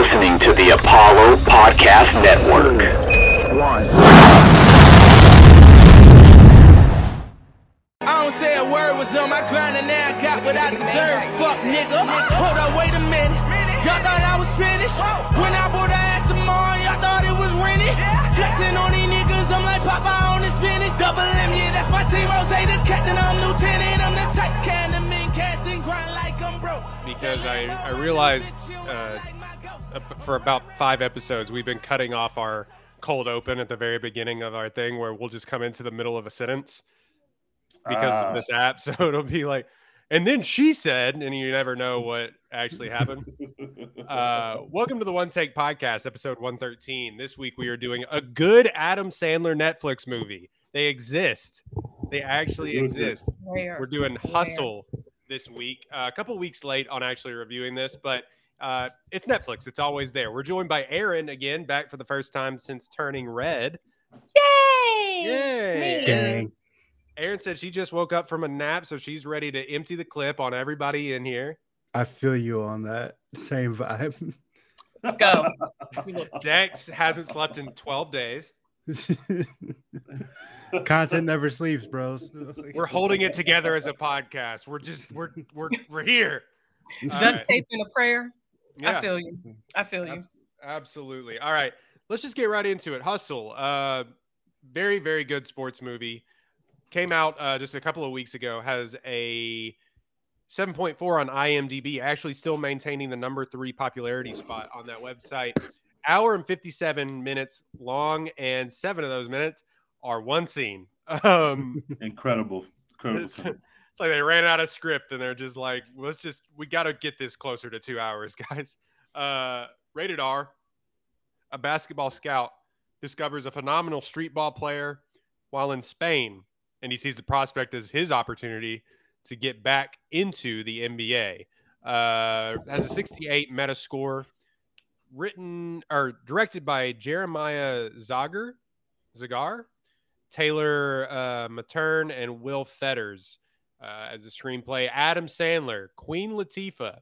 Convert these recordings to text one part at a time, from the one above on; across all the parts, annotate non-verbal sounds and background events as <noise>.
listening to the Apollo Podcast Network. I don't say a word was on my grind and now I got what I deserve. Fuck nigga. Hold up, wait a minute. Y'all thought I was finished. When I bought the ass tomorrow, y'all thought it was rented. Flexing on these niggas, I'm like Popeye on the spinach. Double M, yeah, that's my team. Rose, the captain, I'm lieutenant. I'm the type kind of mean casting grind like I'm broke. because I, I realized uh, for about five episodes we've been cutting off our cold open at the very beginning of our thing where we'll just come into the middle of a sentence because Ah. of this app. <laughs> So it'll be like, and then she said, and you never know what actually happened. <laughs> Uh, welcome to the One Take Podcast, episode 113. This week we are doing a good Adam Sandler Netflix movie. They exist. They actually exist. exist. We're doing Hustle this week. Uh, a couple weeks late on actually reviewing this, but uh, it's Netflix. It's always there. We're joined by Aaron again, back for the first time since turning red. Yay! Yay! Me. Aaron said she just woke up from a nap, so she's ready to empty the clip on everybody in here. I feel you on that same vibe. Let's go. <laughs> Dex hasn't slept in 12 days. <laughs> Content never sleeps, bros. <laughs> We're holding it together as a podcast. We're just we're we're we're here. All Duct right. tape and a prayer. Yeah. I feel you. I feel you. Abs- Absolutely. All right. Let's just get right into it. Hustle. Uh very, very good sports movie. Came out uh, just a couple of weeks ago, has a 7.4 on IMDb, actually still maintaining the number three popularity spot on that website. Hour and 57 minutes long, and seven of those minutes are one scene. <laughs> Um, incredible, incredible. Like they ran out of script and they're just like, let's just, we got to get this closer to two hours, <laughs> guys. Uh, rated R, a basketball scout discovers a phenomenal street ball player while in Spain, and he sees the prospect as his opportunity to get back into the NBA. Uh, has a 68 meta score, written or directed by Jeremiah Zager, Zagar, Taylor uh, Materne, and Will Fetters uh, as a screenplay. Adam Sandler, Queen Latifah,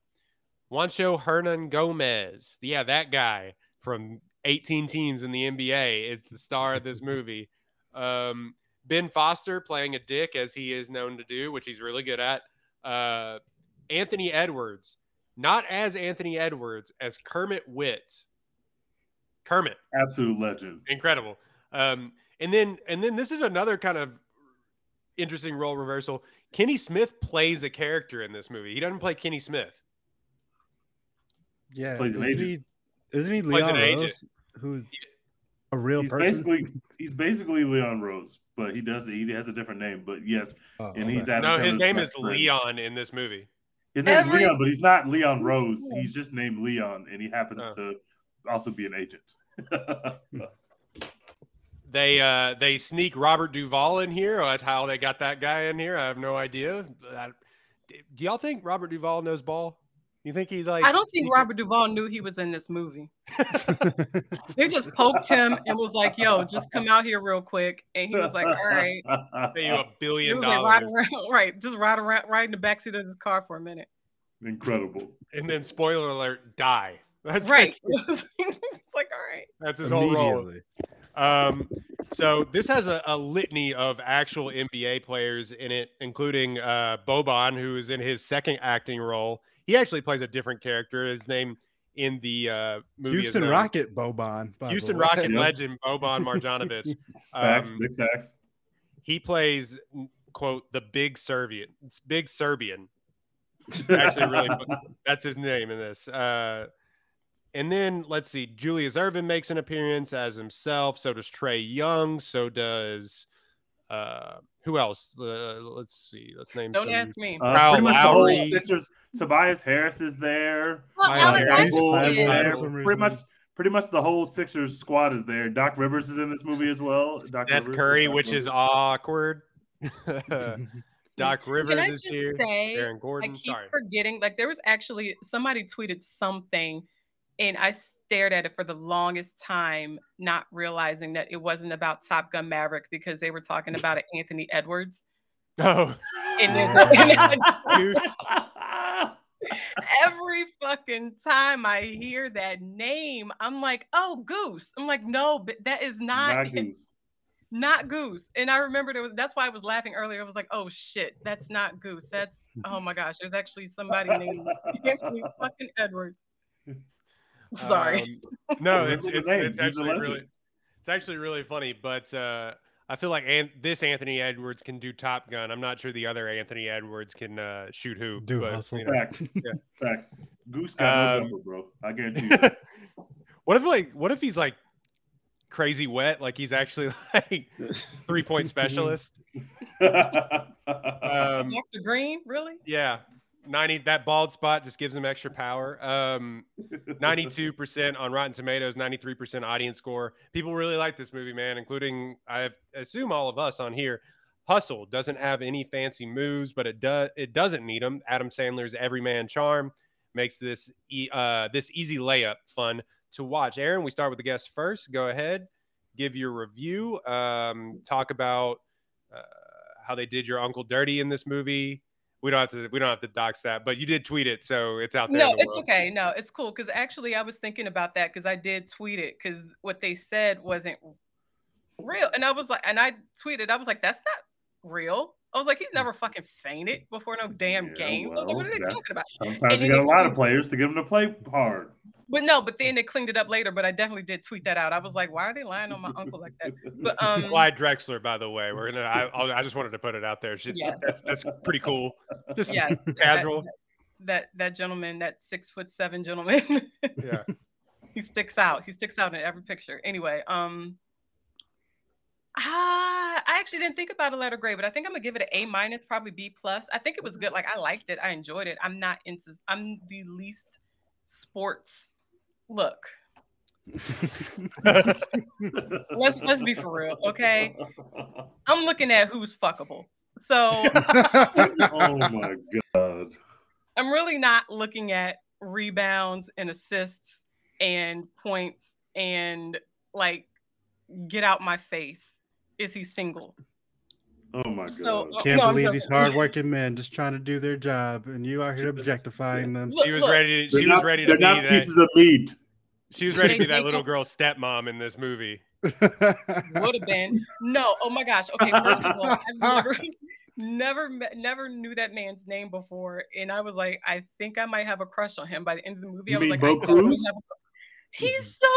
Juancho Hernangomez. Yeah, that guy from 18 teams in the NBA is the star of this <laughs> movie. Um, ben Foster playing a dick as he is known to do, which he's really good at. Uh, Anthony Edwards, not as Anthony Edwards, as Kermit Wilts. Kermit, Absolute legend. incredible. Um, and then and then this is another kind of interesting role reversal. Kenny Smith plays a character in this movie. He doesn't play Kenny Smith. yeah, Plays an isn't agent. he? Isn't he Plays an Leon agent. Rose, who's a real He's person? basically he's basically Leon Rose, but he does he has a different name. But yes, Oh, and okay. he's Adam No, his name is friend. Leon in this movie. His name's Every- Leon, but he's not Leon Rose. He's just named Leon, and he happens Oh. to also be an agent. <laughs> Hmm. They uh they sneak Robert Duvall in here. That's how they got that guy in here. I have no idea. I- do y'all think Robert Duvall knows ball? You think he's like? I don't think Robert Duvall knew he was in this movie. <laughs> They just poked him and was like, "Yo, just come out here real quick." And he was like, "All right." pay you a billion was like, ride dollars, around, <laughs> right? Just ride around, ride in the backseat of his car for a minute. Incredible. and then spoiler alert, die. That's Right. <laughs> like, like, all right. that's his whole role. Immediately. Um, so this has a, a litany of actual NBA players in it, including uh, Boban, who is in his second acting role. He actually plays a different character. His name in the uh, movie is Houston known- Rocket Boban. Houston way. Rocket <laughs> Yep. legend Boban Marjanovic. <laughs> Facts, Um, big facts. he plays quote the big Serbian. It's big Serbian. <laughs> Actually, really, that's his name in this. Uh, and then let's see, Julius Erving makes an appearance as himself. So does Trae Young. So does uh, who else? Uh, let's see. Let's name. Don't some. ask me. Uh, Kyle pretty much the whole Lowry. Sixers. Tobias Harris is there. Well, Miles Alex Harris. Is there. Pretty much, pretty much the whole Sixers squad is there. Doc Rivers is in this movie as well. Doc Seth Rivers, Curry, Doc which Rivers. is awkward. <laughs> <laughs> Doc Can Rivers I is here. say, Aaron I Gordon. keep Sorry. forgetting. Like there was actually somebody tweeted something, and I stared at it for the longest time, not realizing that it wasn't about Top Gun Maverick because they were talking about it, Anthony Edwards. Oh, And there's a- and I- Goose. <laughs> every fucking time I hear that name, I'm like, oh, Goose. I'm like, no, but that is not, Not Goose. not Goose. And I remember there was that's why I was laughing earlier. I was like, oh shit, that's not Goose. That's oh my gosh, there's actually somebody named <laughs> Anthony fucking Edwards. <laughs> Sorry. Um, no, Remember it's it's, it's actually really it's actually really funny, but uh, I feel like An- this Anthony Edwards can do Top Gun. I'm not sure the other Anthony Edwards can uh, shoot who. Do but, hustle. you know. Facts. <laughs> Yeah. <laughs> Facts. Goose got no Um, jumper, bro. I guarantee you. what if like what if he's like crazy wet, like he's actually like three point specialist? Um, Dr. Green, really? yeah, ninety that bald spot just gives him extra power. Um, <laughs> 92% on Rotten Tomatoes, 93% audience score. People really like this movie, man, including I assume all of us on here. Hustle doesn't have any fancy moves, but it does it doesn't need them. Adam Sandler's everyman charm makes this e- uh, this easy layup fun to watch. Aaron, we start with the guest first. Go ahead, give your review. Um, talk about uh, how they did your uncle dirty in this movie. We don't have to we don't have to dox that, but you did tweet it, so it's out there. No, the it's world. okay. No, it's cool. Because actually, I was thinking about that because I did tweet it because what they said wasn't real. And I was like, and I tweeted, I was like, that's not real. I was like, he's never fucking fainted before no damn Yeah, game. I was like, what are they talking about? Sometimes you then got a lot of players to get them to play hard. But no, but then they cleaned it up later. But I definitely did tweet that out. I was like, why are they lying on my uncle like that? But <laughs> um, Clyde Drexler, by the way, we're gonna. I, I'll- just wanted to put it out there. She, Yes. that's, that's pretty cool. Just yeah, casual. that that gentleman, that six foot seven gentleman, Yeah. <laughs> he sticks out. He sticks out in every picture. Anyway, um, ah, I actually didn't think about a letter grade, but I think I'm gonna give it an A minus, probably B plus. I think it was good. Like I liked it. I enjoyed it. I'm not into. I'm the least sports. Look, let's let's be for real, okay? I'm looking at who's fuckable. So <laughs> <laughs> oh my god. I'm really not looking at rebounds and assists and points and like get out my face. Is he single? Oh my So, god. uh, Can't No, believe these hardworking men just trying to do their job, and you out here objectifying them. Look, She was look, ready. To, They're she was not- ready to they're be not that. pieces of meat. She was ready to be that little don't- girl stepmom in this movie. <laughs> would have been. No, oh my gosh. Okay, first of all, I've never, <laughs> never, met, never knew that man's name before, and I was like, I think I might have a crush on him by the end of the movie. You I was mean like, Bo I Cruz? have a- He's so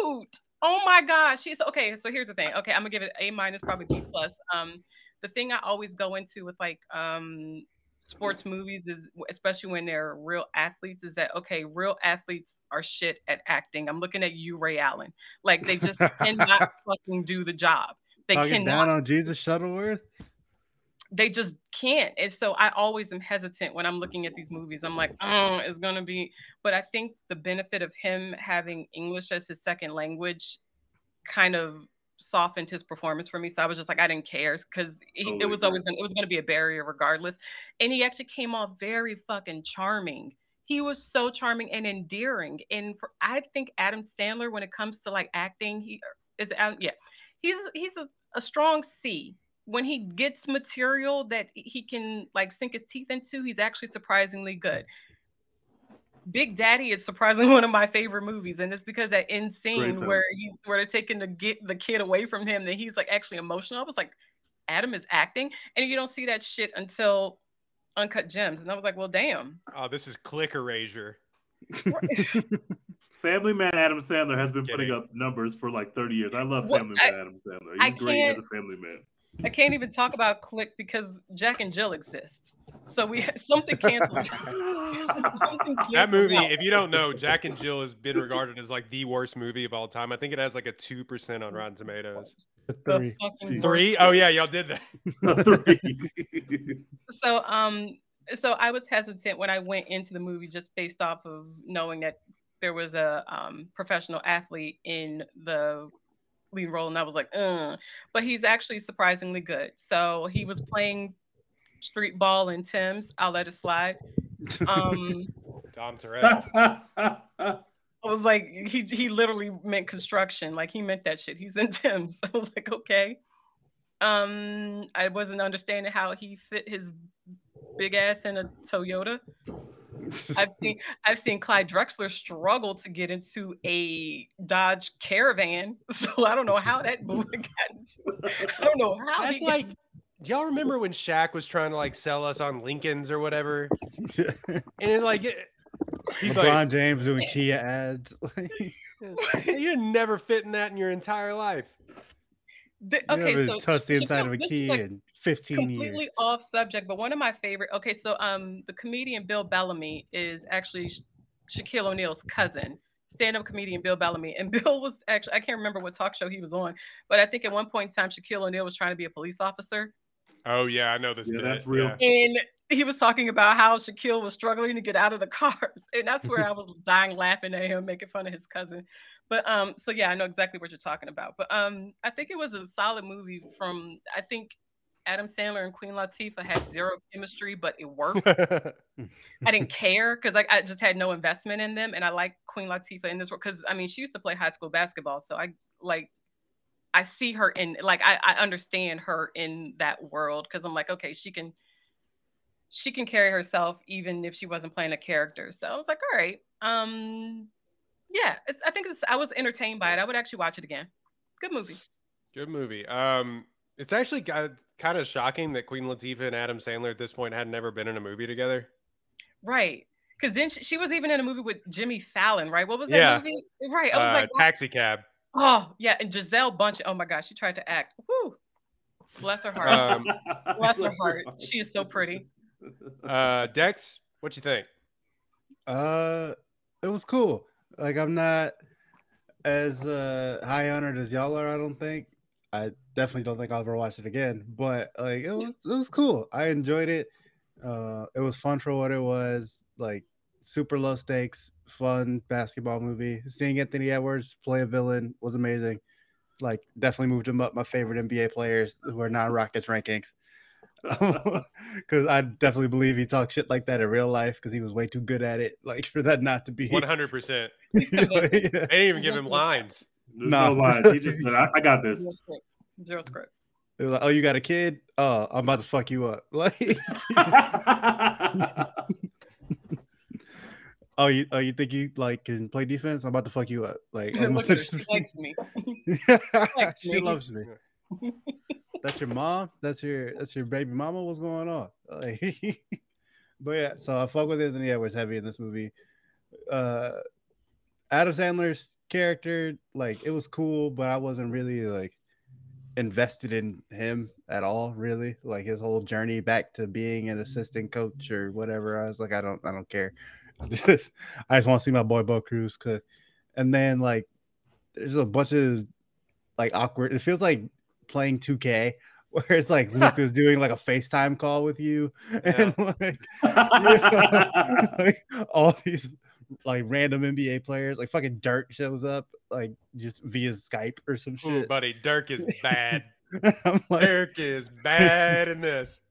cute. Oh my gosh, she's okay. So here's the thing. Okay, I'm gonna give it A minus, probably B plus. Um, the thing I always go into with like um sports movies is especially when they're real athletes is that okay real athletes are shit at acting i'm looking at you ray allen like they just <laughs> cannot fucking do the job they cannot Talking cannot down on Jesus Shuttleworth. They just can't. And so I always am hesitant when I'm looking at these movies. I'm like, oh, it's gonna be. But I think the benefit of him having English as his second language kind of softened his performance for me. So I was just like, I didn't care because it was agree. always gonna, it was gonna be a barrier regardless. And he actually came off very fucking charming. He was so charming and endearing. And for I think Adam Sandler, when it comes to like acting, he is Adam, yeah, he's he's a, a strong C when he gets material that he can like sink his teeth into, he's actually surprisingly good. Big Daddy is surprisingly <laughs> one of my favorite movies, and it's because that end scene where he where they're taking the get the kid away from him, that he's like actually emotional. I was like, Adam is acting, and you don't see that shit until Uncut Gems, and I was like, well, damn. Oh, this is click erasure. <laughs> Family Man Adam Sandler has been Kidding. putting up numbers for like 30 years. I love What- Family I- Man Adam Sandler. He's great as a family man. I can't even talk about Click because Jack and Jill exists, so we <laughs> something canceled. <laughs> Something That movie, out. if you don't know, Jack and Jill has been regarded as like the worst movie of all time. I think it has like a two percent on Rotten Tomatoes. Three. Three? Oh yeah, y'all did that. <laughs> Three. so um so i was hesitant when i went into the movie just based off of knowing that there was a um, professional athlete in the lead role and i was like Ugh. but he's actually surprisingly good. So he was playing street ball in tim's. I'll let it slide. Um <laughs> Dom Terrell. <laughs> i was like he, he literally meant construction. Like he meant that shit. He's in tim's. <laughs> I was like okay. Um i wasn't understanding how he fit his big ass in a toyota I've seen I've seen Clyde Drexler struggle to get into a Dodge Caravan, <laughs> so I don't know how that movie <laughs> got. Into, I don't know how. That's he like, do y'all remember when Shaq was trying to like sell us on Lincolns or whatever? And it like, it, he's LeBron like, James doing <laughs> Kia ads. you never fit in that in your entire life. The- You okay, haven't so touched the so inside of a this key like, in 15 completely years. off subject, but one of my favorite. Okay, so um, the comedian Bill Bellamy is actually Sh- Shaquille O'Neal's cousin, stand-up comedian Bill Bellamy, and <laughs> Bill was actually I can't remember what talk show he was on, but I think at one point in time Shaquille O'Neal was trying to be a police officer, Oh yeah, I know this. Yeah, bit, that's real. yeah. and he was talking about how Shaquille was struggling to get out of the <laughs> cars, and that's where I was dying laughing at him making fun of his cousin. But um, so yeah, I know exactly what you're talking about. But um, I think it was a solid movie. From I think Adam Sandler and Queen Latifah had zero chemistry, but it worked. I didn't <laughs> care because like I just had no investment in them, and I like Queen Latifah in this world because I mean she used to play high school basketball, so I like I see her in like I, I understand her in that world because I'm like okay she can she can carry herself even if she wasn't playing a character. So I was like all right, um, yeah, it's, I think it's I was entertained by it. I would actually watch it again. Good movie. Good movie. Um, it's actually kind of shocking that Queen Latifah and Adam Sandler at this point had never been in a movie together. Right. Because then she, she was even in a movie with Jimmy Fallon, right? What was that Yeah. movie? Right. I was Uh, like, Taxi Cab. Oh yeah, and Giselle Bunch. Oh my gosh, she tried to act. Woo. Bless her heart. Um, Bless her heart. She is so pretty. Uh, Dex, what you think? Uh, it was cool. Like I'm not as uh high honored as y'all are. I don't think. I definitely don't think I'll ever watch it again. But like it was, it was cool. I enjoyed it. Uh, it was fun for what it was. Like super low stakes, fun basketball movie. Seeing Anthony Edwards play a villain was amazing. Like definitely moved him up my favorite NBA players who are non Rockets rankings. <laughs> Because I definitely believe he talked shit like that in real life because he was way too good at it. Like for that not to be. One hundred percent. He's <laughs> <laughs> Yeah. convinced. They didn't even give him lines. There's Nah. no lines. He just said, I, I got this. Zero script. Zero script. It was like, oh, you got a kid? Oh, I'm about to fuck you up. <laughs> Like, <laughs> oh, you, oh, you think you like can play defense? I'm about to fuck you up. Like, <laughs> I'm Look about at her. to- She likes me. likes she me. loves me. That's your mom. That's your that's your baby mama. What's going on? Like, but yeah, so I fuck with Anthony Edwards heavy in this movie. Uh, Adam Sandler's character, like, it was cool, but I wasn't really like invested in him at all. Really, like his whole journey back to being an assistant mm-hmm. coach or whatever. I was like, I don't, I don't care. I <laughs> just, I just want to see my boy Bo Cruz cook. And then like, there's a bunch of like awkward. It feels like playing 2K <laughs> where it's like <laughs> Luke is doing like a FaceTime call with you and like, yeah, like all these like random NBA players, like fucking Dirk shows up like just via Skype or some Ooh, shit. buddy, Dirk is <laughs> bad. I'm like, Dirk is bad in this. <laughs>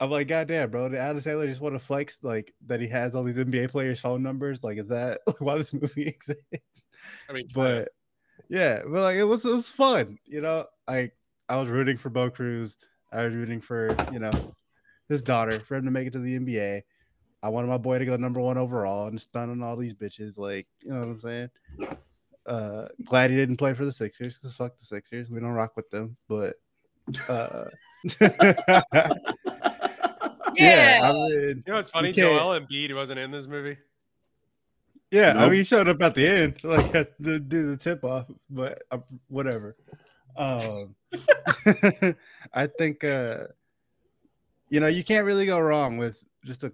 I'm like, goddamn, bro. Did Adam Sandler just want to flex like that he has all these NBA players' phone numbers? Like, is that <laughs> why this movie exists? I mean, but yeah, but like it was it was fun, you know. Like I was rooting for Bo Cruz. I was rooting for you know his daughter for him to make it to the NBA. I wanted my boy to go number one overall and stunning all these bitches. Like you know what I'm saying. Uh, glad he didn't play for the Sixers because fuck the Sixers. We don't rock with them. But uh, <laughs> Yeah. I mean, you know what's funny? can't- Joel Embiid wasn't in this movie. Yeah, I mean, he showed up at the end, <laughs> like at the do the tip off, but uh, whatever. Um, <laughs> I think uh, you know you can't really go wrong with just a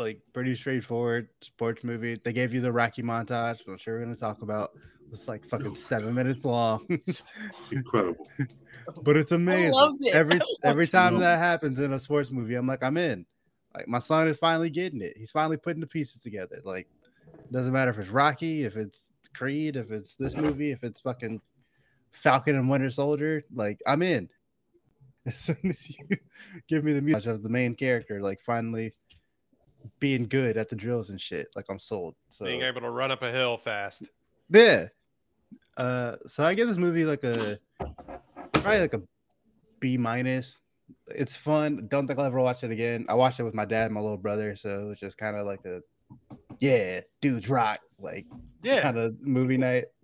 like pretty straightforward sports movie. They gave you the Rocky montage, which I'm sure we're gonna talk about. It's like fucking oh, seven minutes long, <laughs> It's incredible. <laughs> but it's amazing. loved it. Every <laughs> I loved every time Loved that happens in a sports movie, I'm like, I'm in. Like my son is finally getting it. He's finally putting the pieces together. Like doesn't matter if it's Rocky, if it's Creed, if it's this movie, if it's fucking Falcon and Winter Soldier. Like I'm in. As soon as you give me the music of the main character, like finally being good at the drills and shit, like I'm sold. So Being able to run up a hill fast. yeah. Uh, so I give this movie like a probably like a B minus, It's fun. Don't think I'll ever watch it again. I watched it with my dad and my little brother, so it's just kind of like a yeah, dudes rock, like Yeah. kind of movie night. <laughs>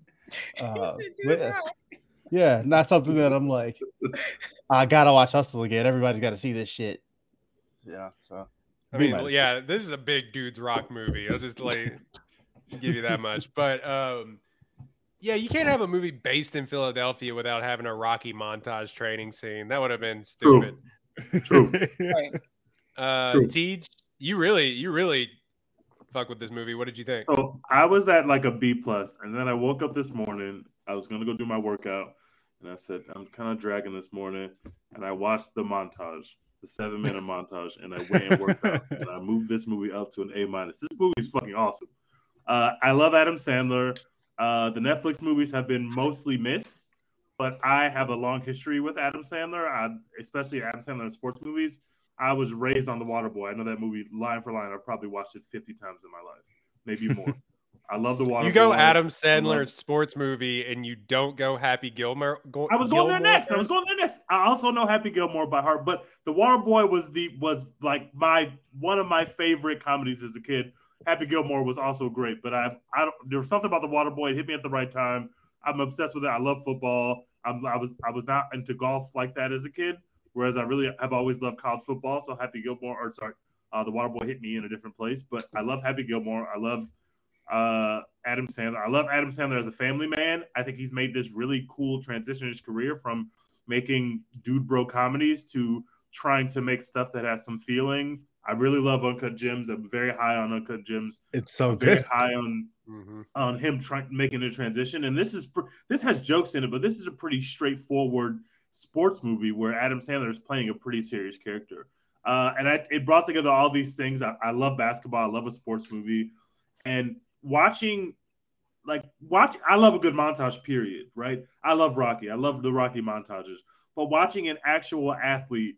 Uh, but, yeah, not something that I'm like, I gotta watch Hustle again. Everybody's got to see this shit. Yeah, so I mean, minus. yeah, this is a big dudes rock movie. I'll just like give you that much. But um, yeah, you can't have a movie based in Philadelphia without having a Rocky montage training scene. That would have been stupid. True. <laughs> Right. Uh, True. Tej, you really, you really fuck with this movie. What did you think? So I was at like a B plus, and then I woke up this morning. I was gonna go do my workout, and I said I'm kind of dragging this morning, and I watched the montage, the seven minute <laughs> montage, and I went and worked out, and I moved this movie up to an A minus. This movie is fucking awesome. Uh, I love Adam Sandler. Uh, the Netflix movies have been mostly missed, but I have a long history with Adam Sandler, I, especially Adam Sandler in sports movies. I was raised on The Waterboy. I know that movie line for line. I've probably watched it 50 times in my life, maybe more. <laughs> I love The Waterboy. You go Adam love- Sandler sports movie, and you don't go Happy Gilmore. Go, I was going there Gilmore next. I was going there next. I also know Happy Gilmore by heart, but The Waterboy was the was like my one of my favorite comedies as a kid. Happy Gilmore was also great, but I I don't there was something about The Waterboy. It hit me at the right time. I'm obsessed with it. I love football. I'm, I was I was not into golf like that as a kid, whereas I really have always loved college football. So Happy Gilmore, or sorry, uh, The Waterboy hit me in a different place. But I love Happy Gilmore. I love uh, Adam Sandler. I love Adam Sandler as a family man. I think he's made this really cool transition in his career from making dude bro comedies to trying to make stuff that has some feeling. I really love Uncut Gems. I'm very high on Uncut Gems. it's so I'm very good. high on Mhm. on him trying making a transition. And this is pr- this has jokes in it, but this is a pretty straightforward sports movie where Adam Sandler is playing a pretty serious character. Uh, and I, it brought together all these things. I, I love basketball. I love a sports movie, and watching like watch. I love a good montage. Period. Right. I love Rocky. I love the Rocky montages. But watching an actual athlete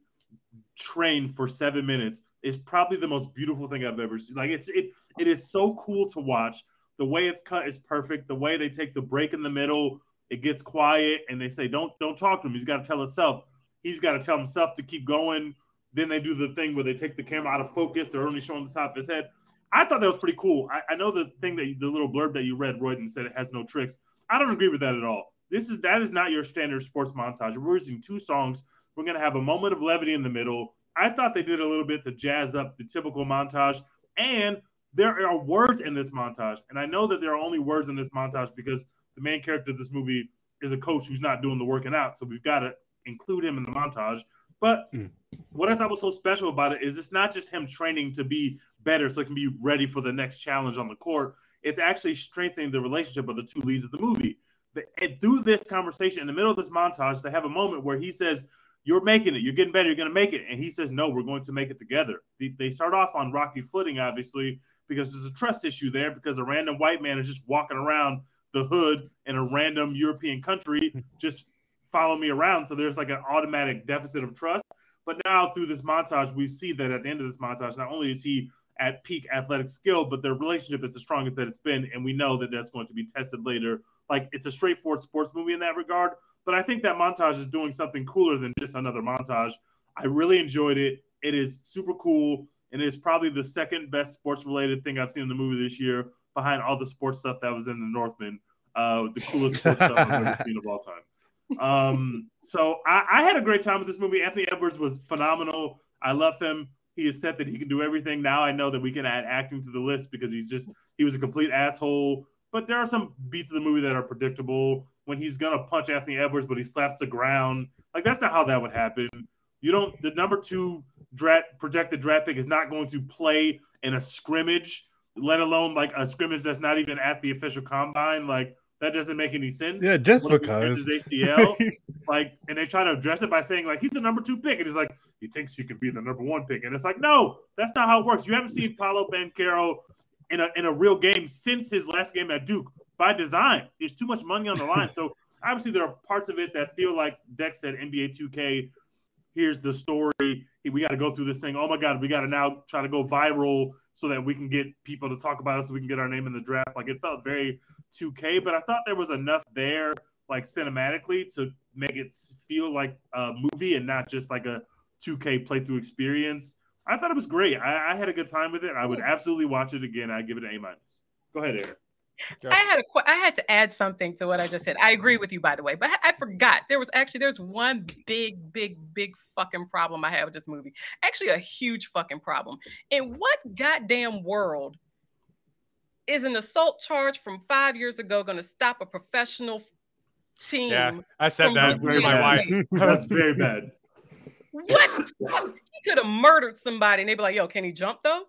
train for seven minutes is probably the most beautiful thing I've ever seen. Like it's it it is so cool to watch. The way it's cut is perfect. The way they take the break in the middle, it gets quiet, and they say, "Don't don't talk to him. He's got to tell himself. He's got to tell himself to keep going." Then they do the thing where they take the camera out of focus. They're only showing the top of his head. I thought that was pretty cool. I, I know the thing that the little blurb that you read, Royden said it has no tricks. I don't agree with that at all. This is that is not your standard sports montage. We're using two songs. We're gonna have a moment of levity in the middle. I thought they did a little bit to jazz up the typical montage, and there are words in this montage. And I know that there are only words in this montage because the main character of this movie is a coach who's not doing the working out. So we've got to include him in the montage. But Mm. What I thought was so special about it is it's not just him training to be better so he can be ready for the next challenge on the court. It's actually strengthening the relationship of the two leads of the movie. And through this conversation, in the middle of this montage, they have a moment where he says, You're making it. You're getting better. You're going to make it. And he says, No, we're going to make it together. They start off on rocky footing, obviously, because there's a trust issue there because a random white man is just walking around the hood in a random European country, just follow me around. So there's like an automatic deficit of trust. But now through this montage, we see that at the end of this montage, not only is he at peak athletic skill, but their relationship is the strongest that it's been. And we know that that's going to be tested later. Like it's a straightforward sports movie in that regard. But I think that montage is doing something cooler than just another montage. I really enjoyed it. It is super cool. And it's probably the second best sports related thing I've seen in the movie this year, behind all the sports stuff that was in the Northman. Uh, the coolest sports stuff I've ever <laughs> seen of all time. Um, so I, I had a great time with this movie. Anthony Edwards was phenomenal. I love him. He has said that he can do everything. Now I know that we can add acting to the list because he's just he was a complete asshole. But there are some beats of the movie that are predictable. When he's gonna punch Anthony Edwards, but he slaps the ground. Like that's not how that would happen. You don't. The number two draft projected draft pick is not going to play in a scrimmage, let alone like a scrimmage that's not even at the official combine. Like that doesn't make any sense. Yeah, just he because. his ACL, <laughs> like, and they try to address it by saying like he's the number two pick, and he's like he thinks he could be the number one pick, and it's like no, that's not how it works. You haven't seen Paolo Banchero in a in a real game since his last game at Duke by design. There's too much money on the line, <laughs> so obviously there are parts of it that feel like Dex said NBA 2K. Here's the story. We got to go through this thing. Oh my God, we got to now try to go viral so that we can get people to talk about us, so we can get our name in the draft. Like it felt very 2K, but I thought there was enough there, like cinematically, to make it feel like a movie and not just like a 2K playthrough experience. I thought it was great. I, I had a good time with it. I would absolutely watch it again. I give it an A minus. Go ahead, Aaron. Go. I had a que- I had to add something to what I just said. I agree with you, by the way, but I, I forgot there was actually there's one big, big, big fucking problem I have with this movie. Actually, a huge fucking problem. In what goddamn world is an assault charge from five years ago going to stop a professional team? Yeah, I said that That's very to my bad. wife. <laughs> That's very bad. What? he could have murdered somebody, and they'd be like, "Yo, can he jump though?"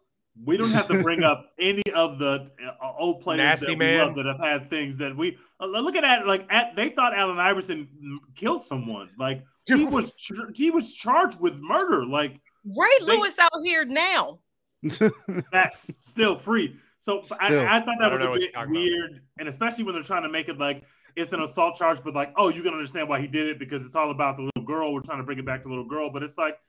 We don't have to bring up any of the uh, old players Nasty that we man. love that have had things that we uh, look at. That like at, they thought Allen Iverson killed someone. Like he was char- he was charged with murder. Like Ray They- Lewis out here now. <laughs> that's still free. So Still. I, I thought that don't was a bit you're about. weird, and especially when they're trying to make it like it's an assault charge, but like, oh, you can understand why he did it because it's all about the little girl. We're trying to bring it back to the little girl, but it's like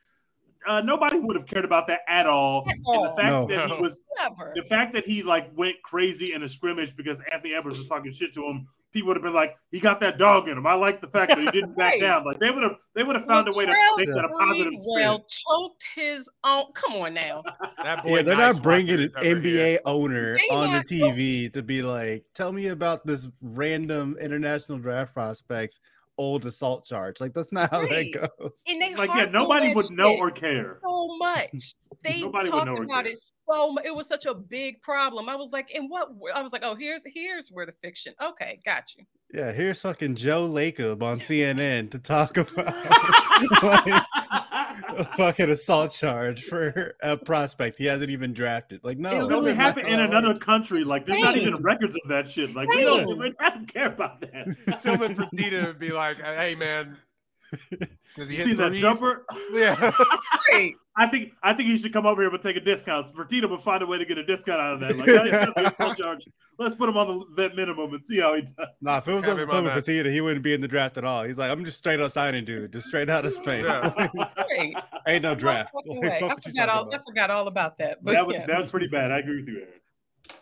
uh, nobody would have cared about that at all. At And the fact No. that he was <laughs> Never. the fact that he like went crazy in a scrimmage because Anthony Edwards was talking shit to him, people would have been like, he got that dog in him. I like the fact that he <laughs> didn't back Right. down. Like they would have they would have found a way to Latrell make that a positive spin. Sprewell choked his own. Come on now. That boy yeah, they're Nice not bringing an Walker is over here. NBA owner They on the TV to be like, tell me about this random international draft prospects old assault charge. Like that's not how that goes. And they Like yeah, nobody would know or care. so much. <laughs> They Nobody would talked know about it so much. It was such a big problem. I was like, and what? I was like, oh, here's here's where the fiction. Okay, got you. Yeah, here's fucking Joe Lacob on CNN to talk <laughs> about <laughs> like, a <laughs> fucking assault charge for a prospect he hasn't even drafted. Like, no, it literally that's not happened in another works. country. Like there's not even records of that shit. Like we don't, Right. we don't care about that. Tillman Fertitta would be like, "Hey man, does he You hit seen that threes?" jumper? <laughs> Yeah, I think I think he should come over here and take a discount. Fertitta would find a way to get a discount out of that. Like, how do you have the assault charge? let's put him on the vet minimum and see how he does. Nah, if it was Have up to on Tillman that. He wouldn't be in the draft at all. He's like, I'm just straight out signing, dude. Just straight out of Spain. Yeah. <laughs> Ain't no No draft. fucking Like, I forgot all. I about. forgot all about that. But that was yeah. that was pretty bad. I agree with you, Aaron.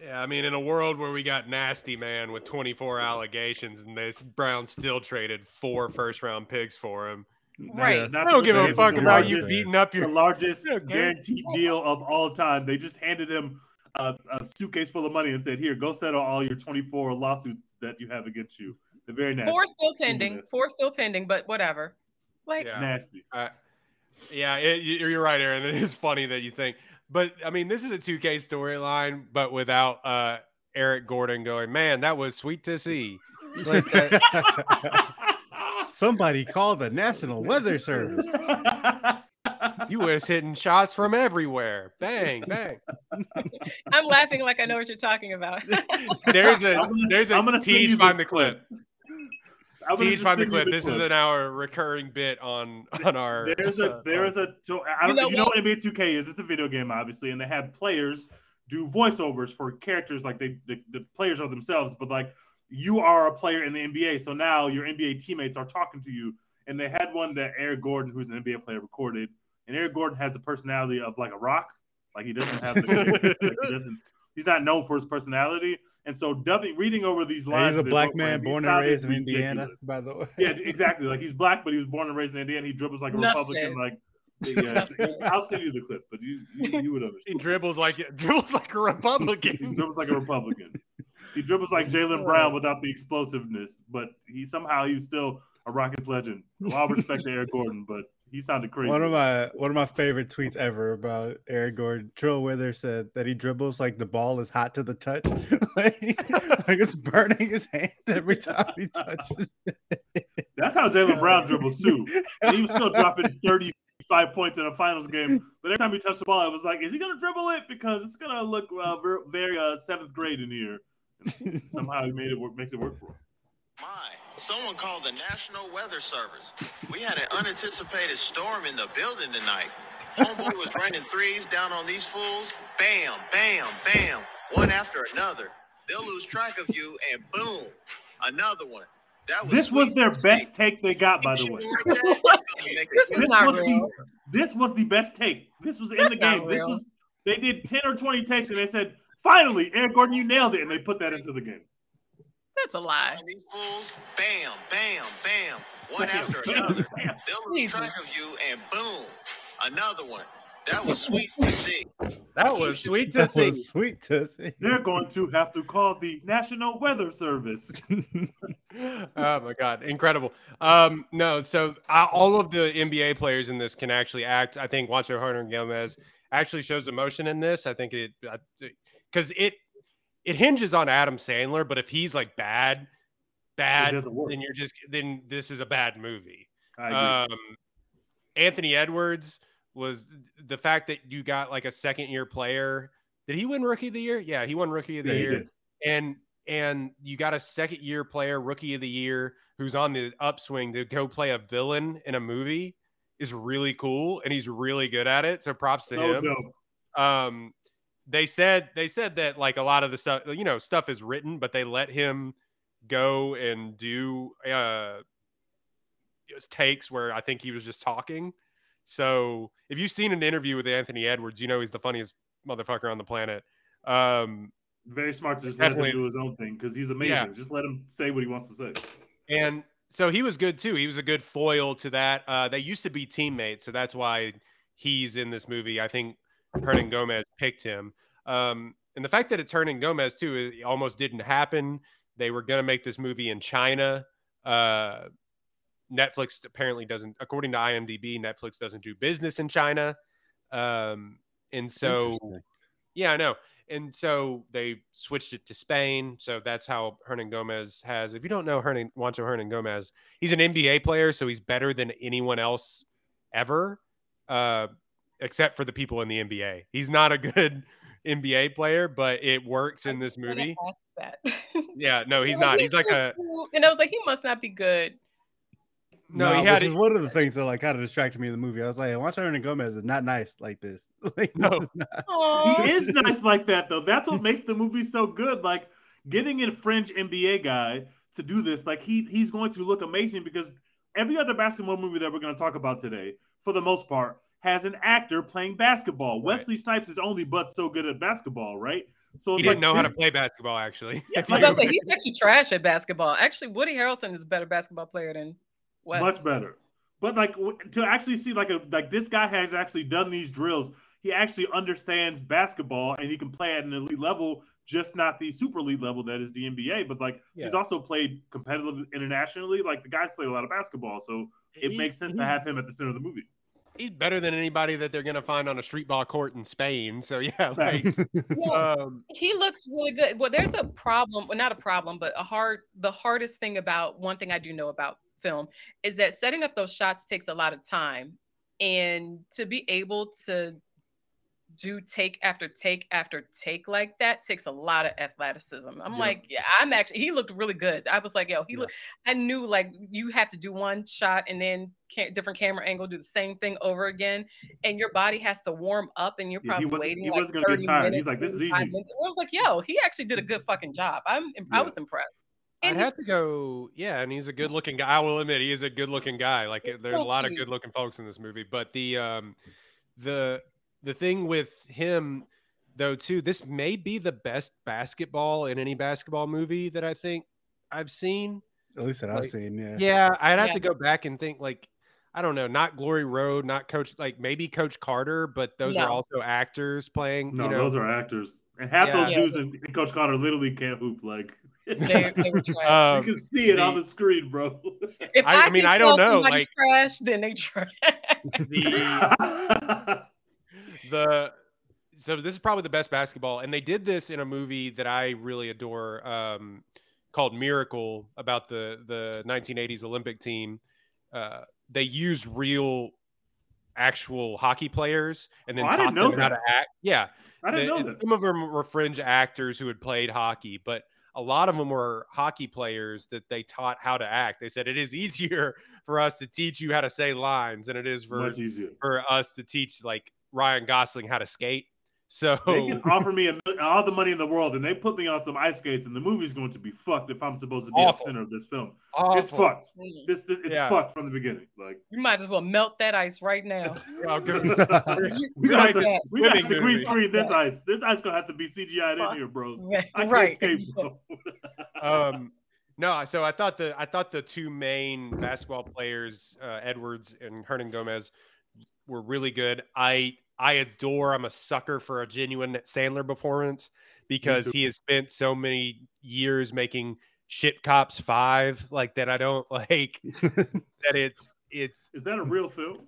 Yeah. I mean, in a world where we got nasty man with 24 allegations, and this Brown still traded four first round picks for him. Right. Not I don't give a fuck the about you beating up The your. largest Yeah, okay. guaranteed deal of all time. They just handed him a, a suitcase full of money and said, "Here, go settle all your 24 lawsuits that you have against you." The very nasty. Four still pending. Four still pending. But whatever. Like Yeah. Nasty. Uh, yeah, it, you're right, Aaron. It is funny that you think, but I mean, this is a 2K storyline, but without uh, Eric Gordon going, man, that was sweet to see. Like that, <laughs> Somebody call the National Weather Service. <laughs> you was hitting shots from everywhere. Bang, bang. I'm laughing like I know what you're talking about. There's a <laughs> I'm gonna, there's a I'm gonna send Teach you find this the clip. I'm gonna Teach just find the send you clip. This is an hour recurring bit on on our. <laughs> There's a uh, there is a so I don't You you know know, what NBA 2K is. It's a video game, obviously, and they have players do voiceovers for characters like they the, the players are themselves, but like you are a player in the NBA, so now your NBA teammates are talking to you. And they had one that Eric Gordon, who's an NBA player, recorded. And Eric Gordon has a personality of like a rock. Like he doesn't have the <laughs> like he doesn't he's not known for his personality. And so dubbing reading over these lines. He's a black man him, born and raised in Indiana, ridiculous. by the way. Yeah, exactly. Like he's black, but he was born and raised in Indiana. He dribbles like a Enough Republican. said. Like, yeah, <laughs> I'll send you the clip, but you you, you would have He dribbles like dribbles like a He Republican. dribbles like a Republican. He dribbles like Jaylen Brown without the explosiveness, but he somehow he's still a Rockets legend. All respect to Eric Gordon, but he sounded crazy. One of my one of my favorite tweets ever about Eric Gordon. Trill Wither said that he dribbles like the ball is hot to the touch, <laughs> like, like it's burning his hand every time he touches. That's how Jaylen Brown dribbles too. And he was still <laughs> dropping 35 points in a finals game. But every time he touched the ball, it was like, is he going to dribble it? Because it's going to look uh, very uh, seventh grade in here. And somehow he made it work, makes it work for him. My, someone called the National Weather Service. We had an unanticipated storm in the building tonight. Homeboy was raining threes down on these fools. Bam, bam, bam, one after another. They'll lose track of you, and boom, another one. That was This was their best see. take they got, by the way. like that, it's gonna make This This was the this was the best take. This was in the game. This was they did 10 or 20 takes and they said, finally, Eric Gordon, you nailed it. And they put that into the game. That's a lie. on these fools. Bam, bam, bam, one Bam, after bam, another. bam. <laughs> They'll lose track of you, and boom, Another one. That was sweet to see. That was sweet to That see. was sweet to see. They're going to have to call the National Weather Service. <laughs> oh my god, incredible. Um, no, so uh, all of the NBA players in this can actually act. I think Juancho Hernangomez actually shows emotion in this. I think it because it it hinges on Adam Sandler, but if he's like bad, bad, then you're just then this is a bad movie. Um, Anthony Edwards was the fact that you got like a second year player. Did he win Rookie of the Year? Yeah, he won Rookie of the Yeah, Year and and you got a second year player, rookie of the year, who's on the upswing to go play a villain in a movie is really cool, and he's really good at it. So props to so him. dope. Um, they said they said that like a lot of the stuff, you know, stuff is written, but they let him go and do uh takes where I think he was just talking. So if you've seen an interview with Anthony Edwards, you know he's the funniest motherfucker on the planet. Um, Very smart to just let him do his own thing because he's amazing. Yeah. Just let him say what he wants to say. And so he was good too. He was a good foil to that. Uh, they used to be teammates, so that's why he's in this movie. I think Hernangomez picked him. Um, and the fact that it's Hernangomez too, it almost didn't happen. They were going to make this movie in China. Uh, Netflix apparently doesn't, according to IMDb, Netflix doesn't do business in China. Um, and so yeah, I know. And so they switched it to Spain. So that's how Hernangomez has. If you don't know Hernan Juancho Hernangomez, he's an NBA player, so he's better than anyone else ever, uh, except for the people in the NBA. He's not a good <laughs> NBA player, but it works in this I was gonna movie. That. <laughs> Yeah, no, he's not. He's like a and I was like, he must not be good. no. Nah, He had which is one of the things that like kind of distracted me in the movie. I was like, Juancho Hernangomez is not nice like this. <laughs> like, No. this is not- He is nice like that though. That's what makes the movie so good. Like getting a fringe NBA guy to do this, like he he's going to look amazing because every other basketball movie that we're going to talk about today, for the most part, has an actor playing basketball. Wesley Snipes is only but so good at basketball, right? So he didn't like know how to play basketball. Actually, Yeah, <laughs> If I was you- about to say, he's actually trash at basketball. Actually, Woody Harrelson is a better basketball player than Wes. much better. But like to actually see like a like this guy has actually done these drills. He actually understands basketball and he can play at an elite level, just not the super elite level that is the NBA. But like he's also played competitive internationally. Like the guy's played a lot of basketball, so it He- makes sense to have him at the center of the movie. He's better than anybody that they're gonna find on a street ball court in Spain. So yeah, <laughs> like, Yeah, um, he looks really good. Well, there's a problem, well, not a problem, but a hard. The hardest thing about one thing I do know about film is that setting up those shots takes a lot of time, and to be able to do take after take after take like that takes a lot of athleticism. I'm Yep. like, yeah, I'm actually. He looked really good. I was like, yo, he Yeah. looked. I knew like you have to do one shot and then ca- different camera angle, do the same thing over again, and your body has to warm up, and you're Yeah, he probably wasn't- waiting. he like wasn't gonna get 30 tired. He's like, "This is easy." minutes. I was like, yo, he actually did a good fucking job. I'm. I Yeah. was impressed. I'd have to go. Yeah, and he's a good looking guy. I will admit he is a good looking guy. Like He's there's a so lot of good looking folks in this movie, but the um the the thing with him though too, this may be the best basketball in any basketball movie that I think I've seen. At least that I've seen. Yeah. Yeah, I'd have Yeah. to go back and think like I don't know, not Glory Road, not Coach like maybe Coach Carter, but those are also actors playing. No, you know, those are actors, and half Yeah. those dudes in, in Coach Carter literally can't hoop. Like They, they <laughs> um, you can see it on the- the screen, bro. if I- I mean, I don't know, like- trash, then they trash. <laughs> the the so this is probably the best basketball and they did this in a movie that i really adore um called miracle about the the 1980s olympic team. Uh they used real actual hockey players and then Oh, I taught didn't know them how to act. Yeah. I didn't the- know that. some of them were fringe actors who had played hockey but a lot of them were hockey players that they taught how to act. They said it is <laughs> easier for us to teach you how to say lines than it is for for us to teach like Ryan Gosling how to skate. So They can <laughs> offer me a, all the money in the world, and they put me on some ice skates, and the movie's going to be fucked if I'm supposed to be at the center of this film. awful. It's fucked. This, this it's Yeah. fucked from the beginning. Like You might as well melt that ice right now. <laughs> <laughs> Oh, we got idea. to we got Swimming to green screen this ice. This ice gonna have to be CGI'd in here, bros. I can't right. skate, bro. um, no, so I thought the I thought the two main basketball players, uh, Edwards and Hernangomez, were really good. I I adore. I'm a sucker for a genuine Sandler performance because he has spent so many years making shit cops five like that. I don't <laughs> like <laughs> that. It's it's Is that a real film?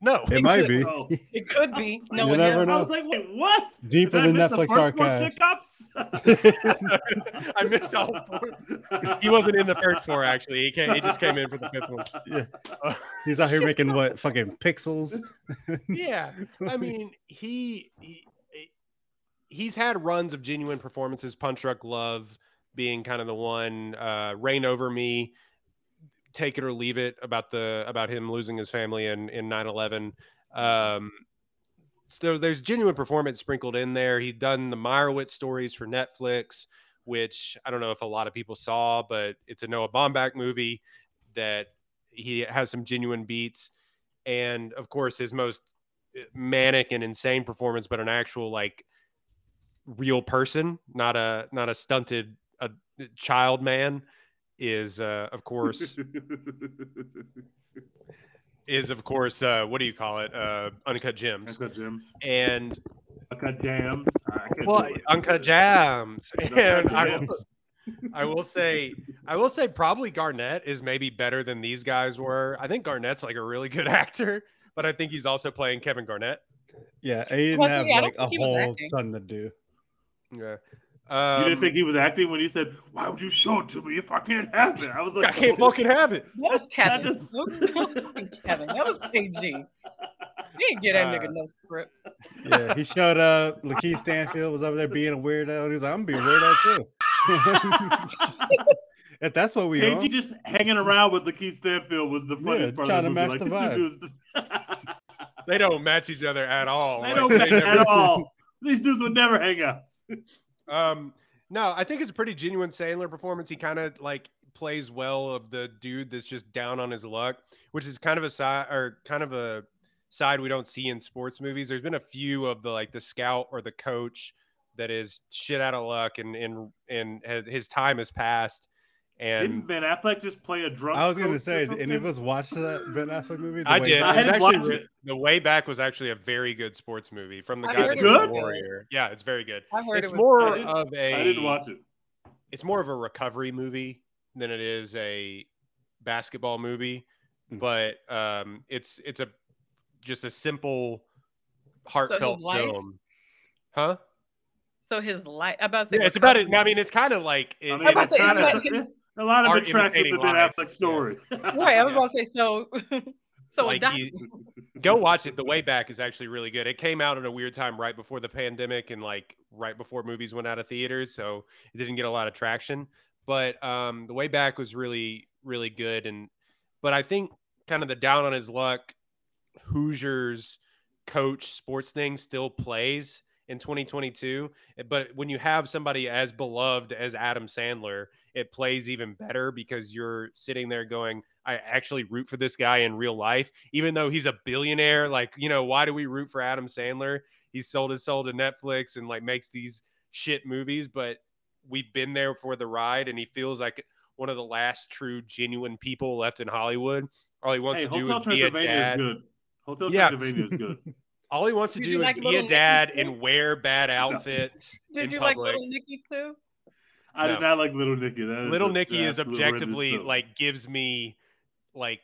No. It might be. Oh. It could be. No You one never knows. know. I was like, wait, what? Deeper Did I than miss the Netflix first four archive. shit? <laughs> I missed all four. He wasn't in the first four actually. He came. He just came in for the fifth one. Yeah. <laughs> He's out here making what fucking pixels. <laughs> yeah i mean he, he he's had runs of genuine performances punch drunk love being kind of the one uh reign over me take it or leave it about the about him losing his family in in 9-11 um so there's genuine performance sprinkled in there. He's done the meyerowitz stories for netflix which i don't know if a lot of people saw but it's a noah baumbach movie that he has some genuine beats. And of course his most eh, manic and insane performance but an actual like real person not a not a stunted a child man is uh of course <laughs> is of course uh what do you call it uh uncut gems Uncut gems. and Uncut jams. Well uncut jams Uncut and I, will- I will say I will say probably Garnett is maybe better than these guys were. I think Garnett's like a really good <laughs> actor, but I think he's also playing Kevin Garnett. Yeah, he didn't Well, have yeah, like a think he was whole ton to do. Yeah. You Um, didn't think he was acting when he said, "Why would you show it to me if I can't have it?" I was like, I can't fucking have it. That was Kevin. That is- That was Kevin. That was KG. He didn't get that Uh, nigga no script. Yeah, he showed up. Lakeith Stanfield was over there being a weirdo, and he was like, "I'm gonna be a weirdo too." <laughs> if that's what we KG on. just hanging around with Lakeith Stanfield was the funniest Yeah, part trying of the to movie. match Like, the these two They don't match each other at all. they Like, don't match never- at <laughs> all. These dudes would never hang out. Um, no, I think it's a pretty genuine Sandler performance. He kind of like plays well of the dude that's just down on his luck, which is kind of a side or kind of a side we don't see in sports movies. There's been a few of the like the scout or the coach that is shit out of luck and and and his time has passed. Didn't And Ben Affleck just play a drunk? I was gonna say, did any of us watch that Ben Affleck movie? The I Way did. I It was didn't actually watch re- it. the way back was actually a very good sports movie from the I guy heard that it did The good. Warrior. Yeah, it's very good. I heard It's it was more I didn't- of a I didn't watch it. it's more of a recovery movie than it is a basketball movie Mm. but um it's it's a just a simple heartfelt life? film huh so his life. About to say yeah, it's about it i mean it's kind of like it, I mean, about it's kind of like- a lot of Art it tracks with the imitating Ben. Affleck story. Right, I was about to say so. <laughs> so Like, adopt- you- <laughs> go watch it the way back is actually really good it came out at a weird time right before the pandemic and like right before movies went out of theaters so it didn't get a lot of traction but um the way back was really really good and but i think kind of the down on his luck hoosiers coach sports thing still plays in 2022 eh, but when you have somebody as beloved as adam sandler it plays even better because you're sitting there going I actually root for this guy in real life, even though he's a billionaire. Like, you know, why do we root for Adam Sandler? He sold his soul to Netflix and like makes these shit movies, but we've been there for the ride, and he feels like one of the last true, genuine people left in Hollywood. All he wants hey, to do Hotel is be a Transylvania is good. Hotel Yeah. Transylvania is good. <laughs> All he wants to Did do you is like be a dad too? and wear bad outfits <laughs> Did in you like. Little Nicky too? I No. did not like Little Nicky. That is Little a- Nicky is that's a horrendous objectively like gives me like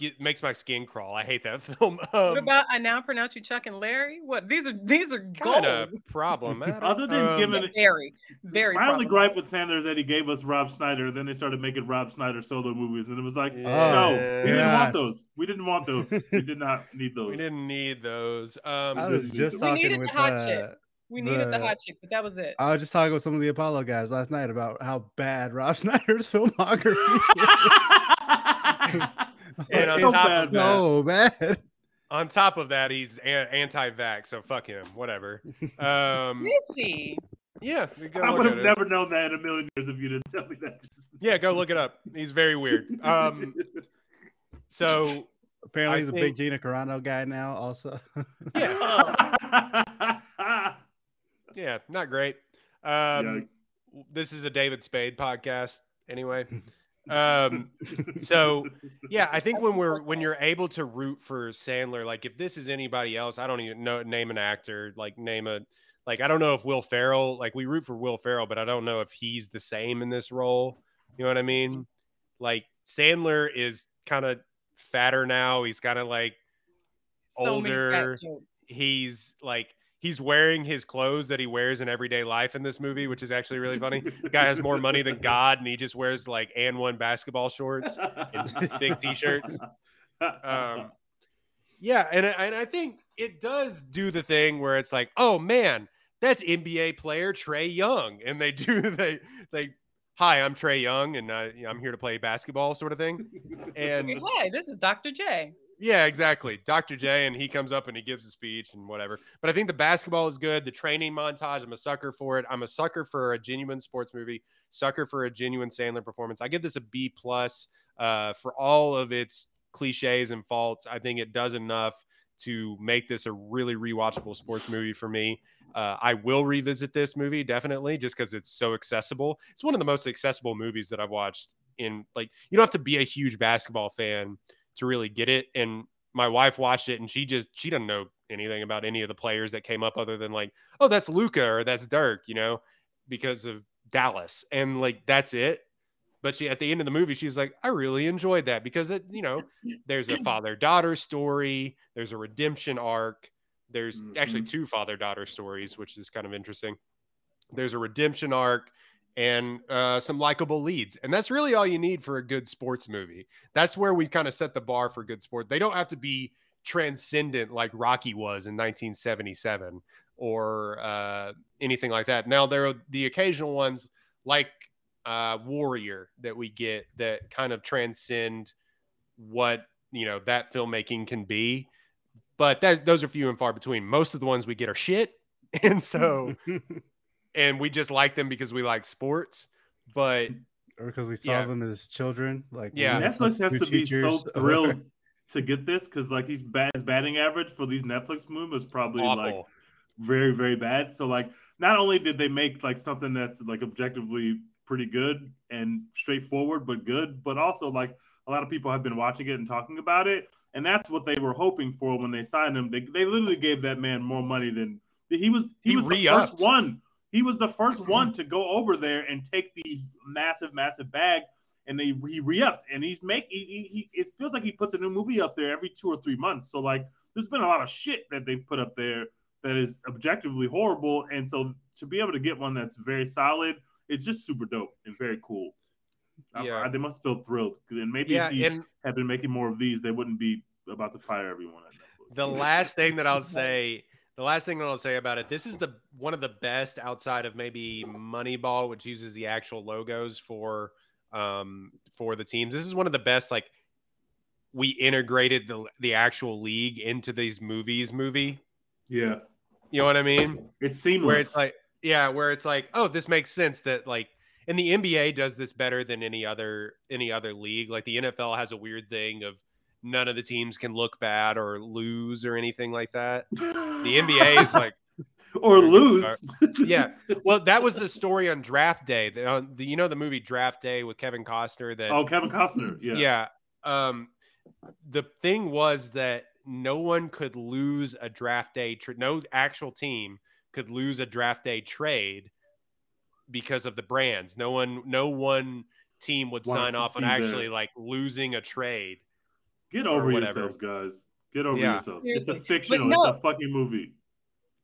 get, makes my skin crawl. I hate that <laughs> film. what Um, about I now pronounce you Chuck and Larry? What these are these are kind gold. of problematic. <laughs> Other than Um, giving Yeah, <laughs> it- very, very. My only gripe with Sandler is that he gave us Rob Schneider, and then they started making Rob Schneider solo movies, and it was like, Oh, no, we didn't want those. We didn't want those. We did not need those. We didn't need those. Um, I was We just We talking needed with the hot uh. We needed the the- hot chick, but that was it. I was just talking with some of the Apollo guys last night about how bad Rob Schneider's filmography is. <laughs> And on It's top of so bad. on top of that, he's a- anti-vax, so fuck him. Whatever. Um, <laughs> Is yeah, we go I would have never known that in a million years if you didn't tell me that. Just- Yeah, go look it up. He's very weird. Um, <laughs> so Apparently, I he's a big Gina Carano guy now. Also, yeah, yeah, not great. Um, this is a David Spade podcast anyway. Um, so yeah, I think when we're when you're able to root for Sandler, like if this is anybody else, I don't even know name an actor, like name a like I don't know if Will Ferrell, like we root for Will Ferrell, but I don't know if he's the same in this role. You know what I mean? Like Sandler is kind of fatter now. He's kind of like So older. He's like he's wearing his clothes that he wears in everyday life in this movie, which is actually really funny. The guy has more money than <laughs> God, and he just wears like and one basketball shorts and <laughs> big t-shirts. Um, yeah, and I, and I think it does do the thing where it's like, oh man, that's NBA player Trae Young, and they do <laughs> they they. Hi, I'm Trae Young, and I, I'm here to play basketball, sort of thing. And Hey, this is Dr. J. yeah, exactly. Dr. J, and he comes up and he gives a speech and whatever. But I think the basketball is good. The training montage, I'm a sucker for it. I'm a sucker for a genuine sports movie, sucker for a genuine Sandler performance. I give this a B plus uh, for all of its cliches and faults. I think it does enough to make this a really rewatchable sports movie for me. Uh, I will revisit this movie definitely just because it's so accessible. It's one of the most accessible movies that I've watched in like you don't have to be a huge basketball fan to really get it. And my wife watched it and she just she doesn't know anything about any of the players that came up other than like, oh, that's Luka or that's Dirk, you know, because of Dallas. And like that's it. But she at the end of the movie, she was like, I really enjoyed that because it, you know, there's a <clears throat> father-daughter story, there's a redemption arc, there's actually mm-hmm. two father-daughter stories, which is kind of interesting. There's a redemption arc and uh, some likable leads. And that's really all you need for a good sports movie. That's where we've kind of set the bar for good sport. They don't have to be transcendent like Rocky was in 1977 or uh, anything like that. Now, there are the occasional ones like uh, Warrior that we get that kind of transcend what, you know, that filmmaking can be. But that, those are few and far between. Most of the ones we get are shit. <laughs> And so <laughs> and we just like them because we like sports. But mm, or because we saw Yeah. them as children. Like Yeah. Netflix has two to be so teachers. <laughs> thrilled to get this because like he's bad his batting average for these Netflix movies is probably like very very bad. So like not only did they make like something that's like objectively pretty good and straightforward but good, but also like a lot of people have been watching it and talking about it, and that's what they were hoping for when they signed him. They, they literally gave that man more money than he was. He, He was the re-upped. first one. He was the first one mm-hmm. to go over there and take the massive massive bag. And they he re-upped, and he's make he, he, it feels like he puts a new movie up there every two or three months. So like, there's been a lot of shit that they've put up there that is objectively horrible. And so to be able to get one that's very solid, it's just super dope and very cool. I- Yeah. I- they must feel thrilled. And maybe Yeah, if he and had been making more of these, they wouldn't be about to fire everyone the last thing that I'll say, the last thing that I'll say about it, this is the one of the best outside of maybe Moneyball, which uses the actual logos for um for the teams. This is one of the best like we integrated the the actual league into these movies movie. yeah, You know what I mean? it's seamless. where it's like yeah where it's like oh this makes sense that like and the nba does this better than any other any other league like the nfl has a weird thing of none of the teams can look bad or lose or anything like that <laughs> the nba is like <laughs> or lose. <laughs> yeah well that was the story on draft day the, uh, the, you know the movie draft day with kevin costner that oh, Kevin Costner. Yeah. yeah. Um, the thing was that no one could lose a draft day. Tra- no actual team could lose a draft day trade because of the brands. No one, no one team would Wanted sign off on see that. actually like losing a trade. Get over yourselves, guys. Get over Yeah. yourselves. It's a fictional. no- It's a fucking movie.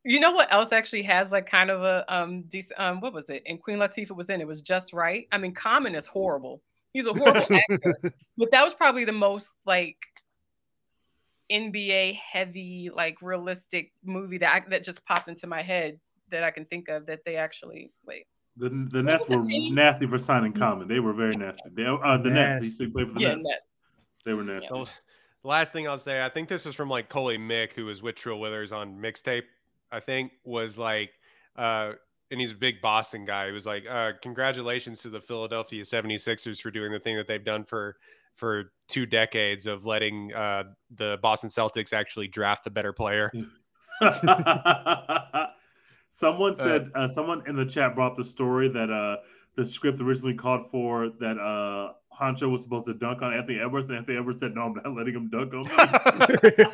You know what else actually has like kind of a um decent um what was it? And Queen Latifah was in it was just right. I mean, Common is horrible. He's a horrible <laughs> actor, but that was probably the most like NBA heavy, like realistic movie that I, that just popped into my head that I can think of that they actually wait. The, the Nets were the nasty for signing Common. They were very nasty. They, uh, the Nets. He used to play for the Yeah, Nets. Nets. They were nasty. So, last thing I'll say, I think this was from like Coley Mick, who was with Trill Withers on mixtape. I think was like, uh, and he's a big Boston guy. He was like, uh, "Congratulations to the Philadelphia 76ers for doing the thing that they've done for for two decades of letting uh, the Boston Celtics actually draft the better player." <laughs> someone said uh, someone in the chat brought the story that uh the script originally called for that uh Juancho was supposed to dunk on Anthony Edwards, and Anthony Edwards said, "No, I'm not letting him dunk on me."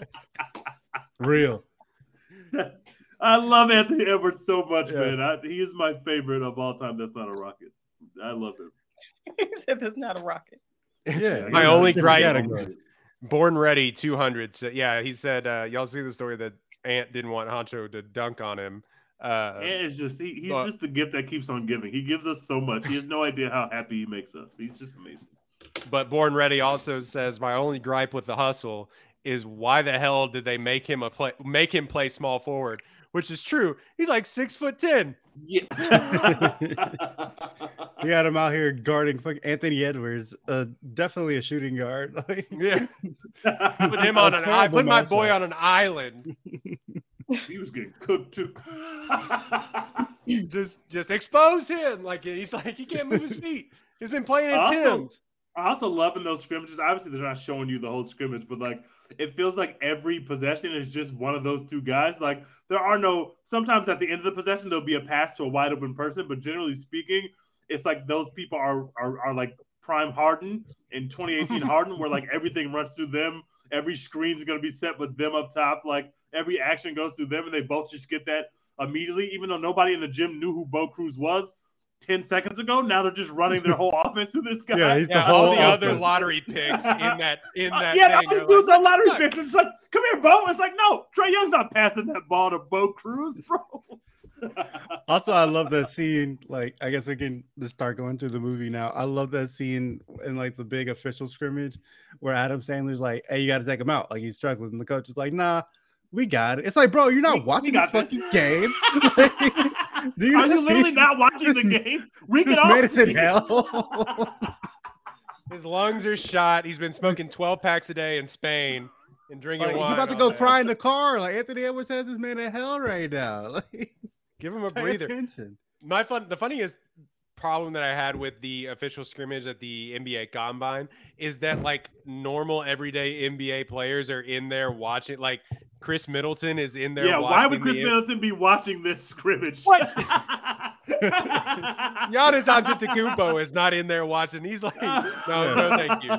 <laughs> Real. <laughs> I love Anthony Edwards so much, Yeah. man. I, he is my favorite of all time. That's not a rocket. I love him. <laughs> he said that's not a rocket. Yeah. My only gripe- Born Ready 200. So, yeah, he said, uh, y'all see the story that Ant didn't want Juancho to dunk on him. Uh, And it's just he, he's but- just the gift that keeps on giving. He gives us so much. He has no idea how happy he makes us. He's just amazing. but Born Ready also says, my only gripe with the hustle is why the hell did they make him a play, make him play small forward? Which is true. He's like six foot ten. Yeah. <laughs> He had him out here guarding fucking Anthony Edwards. Uh, definitely a shooting guard. <laughs> Yeah, <laughs> put him on an. I put my boy on an island. He was getting cooked too. <laughs> Just, just expose him. Like he's like he can't move his <laughs> feet. He's been playing in Also- Tim's. I also love in those scrimmages. Obviously, they're not showing you the whole scrimmage, but like it feels like every possession is just one of those two guys. Like there are no. Sometimes at the end of the possession, there'll be a pass to a wide open person, but generally speaking, it's like those people are are, are like prime Harden in 2018 <laughs> Harden, where like everything runs through them. Every screen's gonna be set with them up top. Like every action goes through them, and they both just get that immediately. Even though nobody in the gym knew who Bo Cruz was. 10 seconds ago, now they're just running their whole <laughs> offense to this guy. yeah, he's the Yeah, all the other lottery picks in <laughs> that in Uh, that. yeah, thing those are dudes like, on lottery "Look, picks. It's like, come here, Bo. It's like, no, Trae Young's not passing that ball to Bo Cruz, bro. <laughs> Also, I love that scene. Like, I guess we can just start going through the movie now. I love that scene in like the big official scrimmage where Adam Sandler's like, "Hey, you got to take him out." Like he's struggling, and the coach is like, "Nah, we got it." It's like, bro, you're not We- we watching got the this. fucking game. <laughs> <laughs> <laughs> Do you Are not you literally not watching the game? We can This all see in it. hell. His lungs are shot. He's been smoking 12 packs a day in Spain and drinking Like, he's about to go day. cry in the car. Like Anthony Edwards has this man in hell right now. Like, Give him a breather. attention. My fun. The funniest problem that I had with the official scrimmage at the NBA Combine is that mm-hmm. like normal everyday NBA players are in there watching. Like Khris Middleton is in there. Yeah, why would Khris the- Middleton be watching this scrimmage? What? <laughs> Giannis Antetokounmpo is not in there watching. He's like, <laughs> no, no, thank you.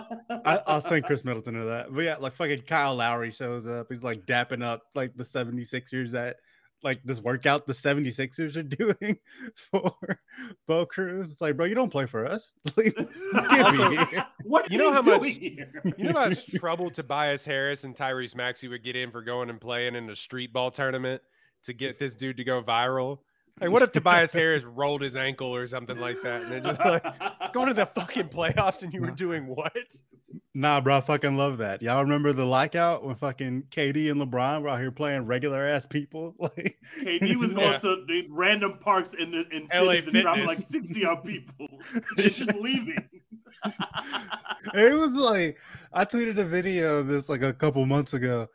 I, I'll send Khris Middleton to that. But yeah, like fucking Kyle Lowry shows up. He's like dapping up like the 76ers at like this workout the 76ers are <laughs> doing for Bo Cruz. It's like, bro, you don't play for us. <laughs> Like, <laughs> Also, me here. What You know how doing much- here? You know how much trouble Tobias Harris and Tyrese Maxey would get in for going and playing in a street ball tournament to get this dude to go viral? Like, what if Tobias Harris rolled his ankle or something like that? And it just like going to the fucking playoffs and you were doing what? Nah, bro, I fucking love that. Y'all remember the lockout when fucking KD and LeBron were out here playing regular ass people? <laughs> Like, KD was going Yeah. to the random parks in the in LA cities and dropping like 60 on people. <laughs> They're just leaving. it was like I tweeted a video of this like a couple months ago.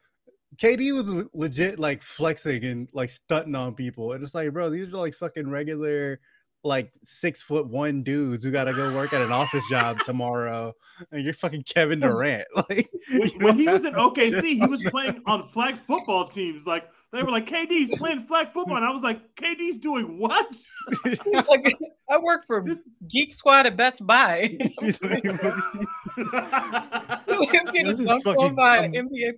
KD was legit like flexing and like stunting on people, and it's like, bro, these are like fucking regular, like six foot one dudes who got to go work at an office job <laughs> tomorrow, and you're fucking Kevin Durant. <laughs> Like When, when he was in OKC, he was playing on flag football teams. Like they were like, KD's playing flag football, and I was like, KD's doing what? <laughs> like, I work for This- Geek Squad at Best Buy. I'm getting This is fucking by. NBA.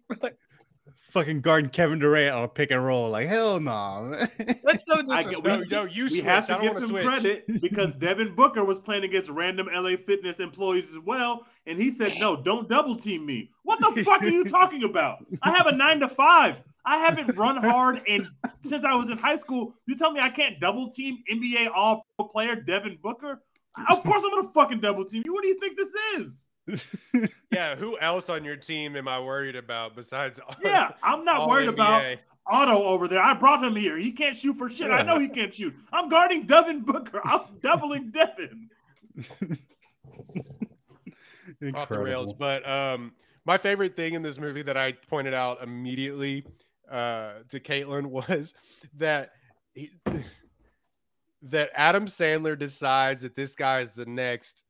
Like, fucking guarding Kevin Durant on a pick and roll. Like hell no. man. that's so I get- disrespectful. No, no, you we switch. have to give want to him switch. credit <laughs> because Devin Booker was playing against random LA Fitness employees as well, and he said, "No, don't double team me." What the fuck are you <laughs> talking about? I have a nine to five. I haven't run hard and since I was in high school. You tell me I can't double team NBA All Pro player Devin Booker? Of course I'm gonna fucking double team you. What do you think this is? Yeah, who <laughs> else on your team am I worried about besides? <laughs> Yeah, I'm not all worried about Otto over there. I brought him here. He can't shoot for shit. I know he can't shoot. I'm guarding Devin Booker. I'm <laughs> doubling Devin. off the rails. But um, my favorite thing in this movie that I pointed out immediately uh, to Caitlin was that he, that Adam Sandler decides that this guy is the next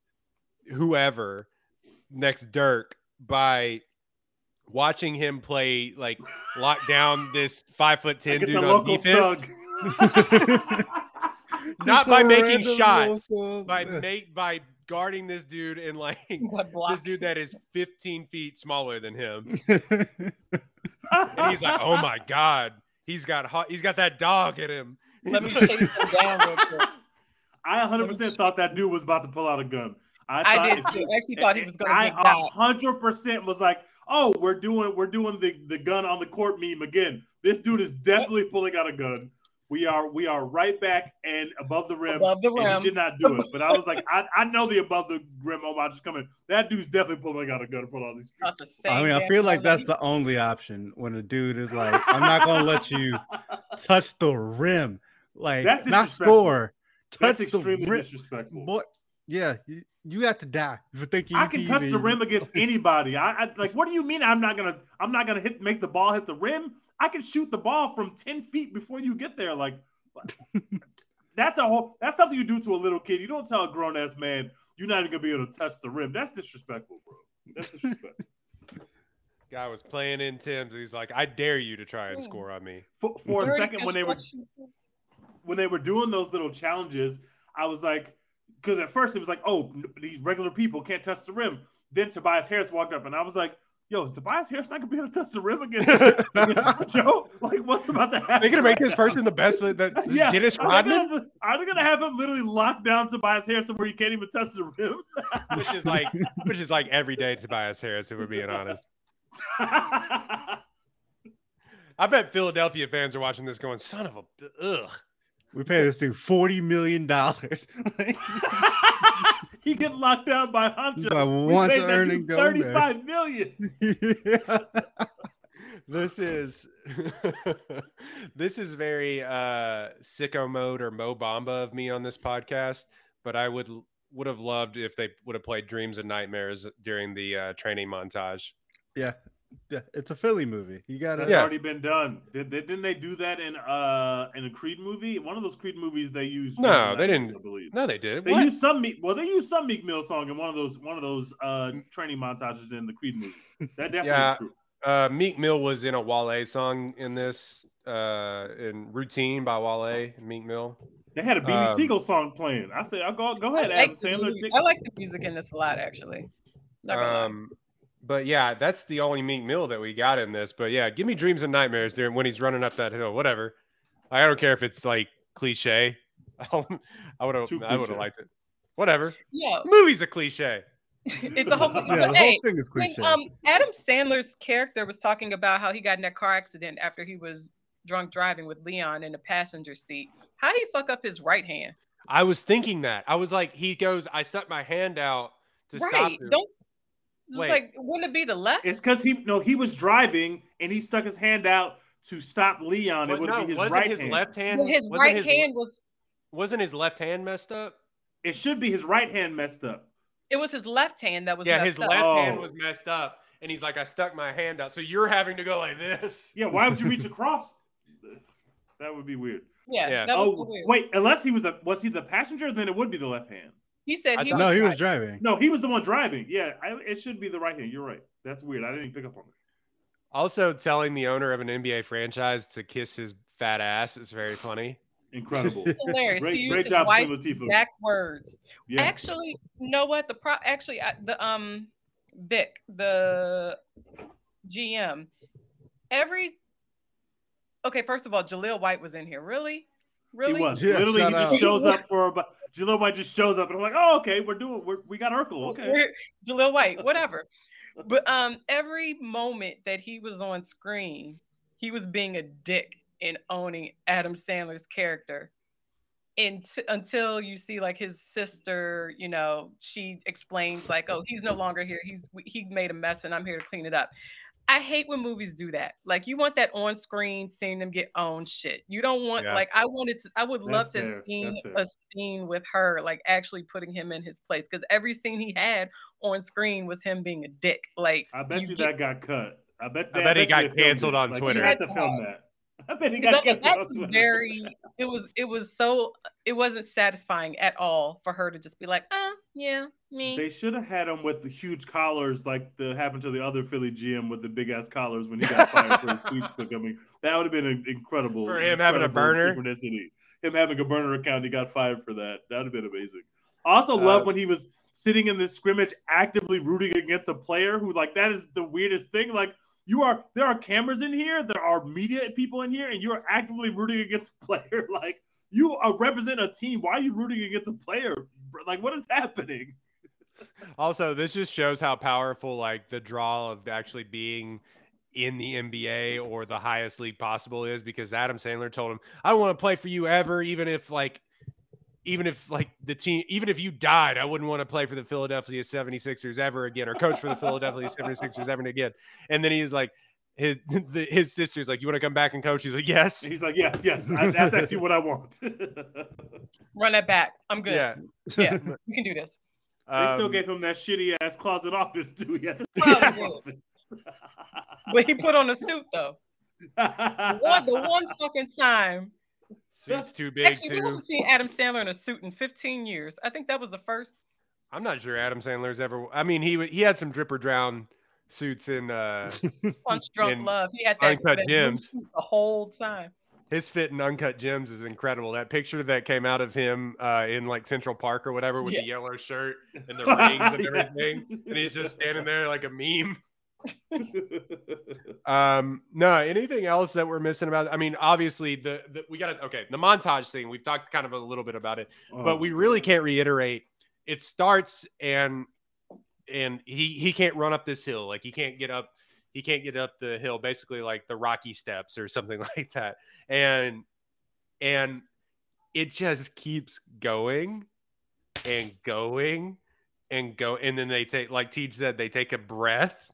whoever, next Dirk by watching him play like lock down this five foot ten Like dude on defense. <laughs> not Just by making shots, little- by make by guarding this dude and like <laughs> this dude that is 15 feet smaller than him. <laughs> And he's like, oh my god, he's got hot, he's got that dog in him. Let me chase him down real quick. I 100% thought that dude was about to pull out a gun. I, I thought did if too. you- I actually thought he was gonna I get got. hundred percent was like, oh, we're doing we're doing the the gun on the court meme again. This dude is definitely pulling out a gun. We are we are right back and above the rim. Above the and rim. he did not do it, but I was like, I, I know the above the rim homage is coming. That dude's definitely pulling out a gun for all these. The I mean, I feel like that's the only option when a dude is like, I'm not gonna let you <laughs> touch the rim, like That's not disrespectful. score, touch That's the extremely rim. disrespectful. Boy, yeah, you, you have to die for thinking I you can touch the rim against <laughs> anybody. I, I like. What do you mean? I'm not gonna. I'm not gonna hit. Make the ball hit the rim. I can shoot the ball from ten feet before you get there. Like, <laughs> that's a whole. That's something you do to a little kid. You don't tell a grown ass man you're not even gonna be able to touch the rim. That's disrespectful, bro. That's disrespectful. <laughs> Guy was playing in Tim's. He's like, I dare you to try and Hmm. score on me. for, for a second, when they were when they were doing those little challenges, I was like, because at first it was like, oh, these regular people can't touch the rim. Then Tobias Harris walked up, and I was like, yo, is Tobias Harris not gonna be able to touch the rim against, <laughs> against Joe? Like, what's about to happen? They're gonna make this person the best. but That yeah, Dennis are they, Rodman, gonna, are they gonna have him literally lock down Tobias Harris to where he can't even touch the rim? which is like, which is like every day Tobias Harris. If we're being honest, <laughs> I bet Philadelphia fans are watching this going, "Son of a ugh." We pay this dude forty million dollars. <laughs> he get locked down by Hunter. By We once earning dude Gomez. thirty-five million. <laughs> This is <laughs> this is very uh sicko mode or Mo Bamba of me on this podcast, but I would would have loved if they would have played Dreams and Nightmares during the uh, training montage. yeah, yeah, it's a Philly movie. You gotta. That's Yeah. already been done. Did, did, didn't they do that in uh in a Creed movie? One of those Creed movies they used. No, Dreams they didn't. I believe. No, they did. They What? used some Meek. Well, they used some Meek Mill song in one of those one of those uh training montages in the Creed movie. That definitely Yeah. is true. Uh, Meek Mill was in a Wale song in this, uh, in Routine by Wale. Meek Mill. They had a Beanie Um, Siegel song playing. I said, "I'll go go I ahead, like, Adam Sandler." Dick- I like the music in this a lot, actually. Not gonna lie. Um, but yeah, that's the only Meek Mill that we got in this. But yeah, give me dreams and nightmares during when he's running up that hill. Whatever. I don't care if it's like cliche. <laughs> I would have. I would have liked it. Whatever. yeah, Movie's a cliche. <laughs> it's a whole. Yeah, but the whole hey, thing is when cliche. um Adam Sandler's character was talking about how he got in that car accident after he was drunk driving with Leon in the passenger seat. How did he fuck up his right hand? I was thinking that. I was like, he goes. I stuck my hand out to stop right. him. Don't just Wait. like wouldn't it be the left? It's because he no, he was driving and he stuck his hand out to stop Leon. But it would no, be his wasn't right his hand. left hand? Well, his wasn't right his, hand was wasn't his left hand messed up? It should be his right hand messed up. it was his left hand that was yeah, messed his up. left hand Oh. was messed up, and he's like, I stuck my hand out. So you're having to go like this. Yeah, why would you reach <laughs> across? That would be weird. Yeah, Yeah. that was Oh weird. wait, unless he was the was he the passenger? Then it would be the left hand. He said he no, he was right. driving. No, he was the one driving. Yeah, I, it should be the right hand. You're right. That's weird. I didn't even pick up on it. Also, telling the owner of an NBA franchise to kiss his fat ass is very funny. Incredible. hilarious. Great- great job, wife's Queen Latifah. Exact words. Yes. Actually, you know what? The pro actually I- the um Vic, the GM, every okay, first of all, Jaleel White was in here. Really? Really? He was Yeah, literally he just out. shows up for about Jaleel White just shows up and I'm like, oh okay, we're doing we're, we got Urkel. Okay. We're- Jaleel White, whatever. but um every moment that he was on screen, he was being a dick and owning Adam Sandler's character. And t- until you see like his sister, you know, she explains like, "Oh, he's no longer here. He's he made a mess, and I'm here to clean it up." I hate when movies do that. Like you want that on screen, seeing them get owned shit. You don't want Yeah. like I wanted to. I would love That's to fair. have seen That's fair. a scene with her, like actually putting him in his place, because every scene he had on screen was him being a dick. Like I bet you, get- that got cut. I bet I bet he got canceled it. on Like, Twitter. You had to film that. <laughs> I bet he got that, canceled on that's Twitter. very it was it was so it wasn't satisfying at all for her to just be like uh yeah me They should have had him with the huge collars, like the happened to the other Philly GM with the big ass collars when he got fired for his tweets <laughs> becoming. That would have been an incredible For him having a burner? synchronicity. him having a burner account. He got fired for that. That would have been amazing. I also love Uh, when he was sitting in this scrimmage, actively rooting against a player who, like, that is the weirdest thing. Like, you are there are cameras in here, there are media people in here, and you are actively rooting against a <laughs> player. Like, you are represent a team. Why are you rooting against a player? Like, what is happening? <laughs> Also, this just shows how powerful like the draw of actually being in the NBA or the highest league possible is because Adam Sandler told him, I don't want to play for you ever, even if like even if like the team even if you died, I wouldn't want to play for the Philadelphia 76ers ever again or coach for the Philadelphia 76ers ever again. And then he's like his <laughs> the, his sister's like, You want to come back and coach? He's like, Yes. He's like, yes, yes, I, that's actually what I want. <laughs> Run that back. I'm good. Yeah. Yeah, we can do this. They still Um, gave him that shitty ass closet office too. Yeah. Probably But he put on a suit though. <laughs> One, the one fucking time. Suit's too big Actually, we too. haven't seen Adam Sandler in a suit in 15 years. I think that was the first. I'm not sure Adam Sandler's ever. I mean, he he had some drip or drown suits in uh <laughs> Punch Drunk Love. He had that, Uncut that Gems. the whole time. his fit in Uncut Gems is incredible. That picture that came out of him uh, in like Central Park or whatever with Yeah. the yellow shirt and the <laughs> rings and Yes. everything, and he's just standing there like a meme. <laughs> Um, no, anything else that we're missing about? I mean, obviously the, the we got to okay the montage thing. We've talked kind of a little bit about it, Oh, but we really can't reiterate. It starts and and he he can't run up this hill like he can't get up he can't get up the hill basically like the rocky steps or something <laughs> like that and and it just keeps going and going and go and then they take like teach said they take a breath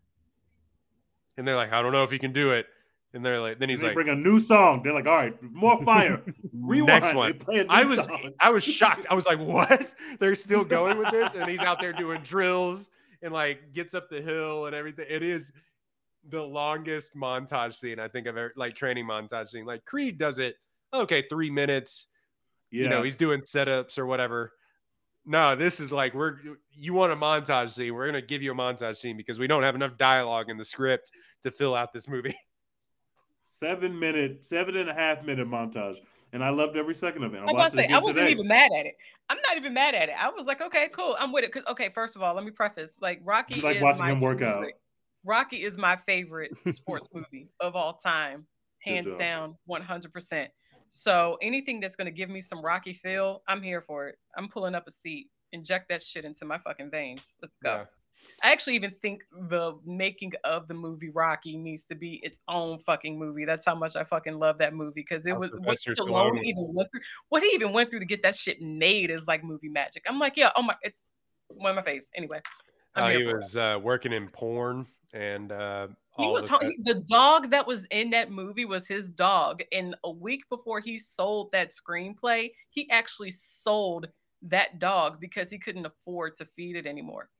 and they're like i don't know if you can do it and they're like then he's like bring a new song. They're like, all right, more <laughs> fire. Rewind. Next one. They play a new I was song. I was shocked. I was like, "What? They're still going with this?" And he's out there doing <laughs> drills and like gets up the hill and everything. It is the longest montage scene I think I've ever like training montage scene. Like Creed does it. Okay, three minutes. yeah. You know, he's doing setups or whatever. No, this is like we're you want a montage scene. We're gonna give you a montage scene because we don't have enough dialogue in the script to fill out this movie. <laughs> seven minute, seven and a half minute montage, and I loved every second of it. I I was watched about it to I wasn't today. even mad at it. I'm not even mad at it. I was like, okay, cool. I'm with it. 'Cause- okay, first of all, let me preface. Like Rocky You like is watching my him work out. favorite- Rocky is my favorite <laughs> sports movie of all time, hands down, 100%. So anything that's going to give me some Rocky feel, I'm here for it. I'm pulling up a seat, inject that shit into my fucking veins. Let's go. Yeah. I actually even think the making of the movie Rocky needs to be its own fucking movie. That's how much I fucking love that movie because it was what Stallone Stallone even went through. What he even went through to get that shit made is like movie magic. I'm like, yeah, oh my, it's one of my faves. Anyway, Uh, he was uh, working in porn and uh, He was the the dog that was in that movie was his dog, and a week before he sold that screenplay, he actually sold that dog because he couldn't afford to feed it anymore.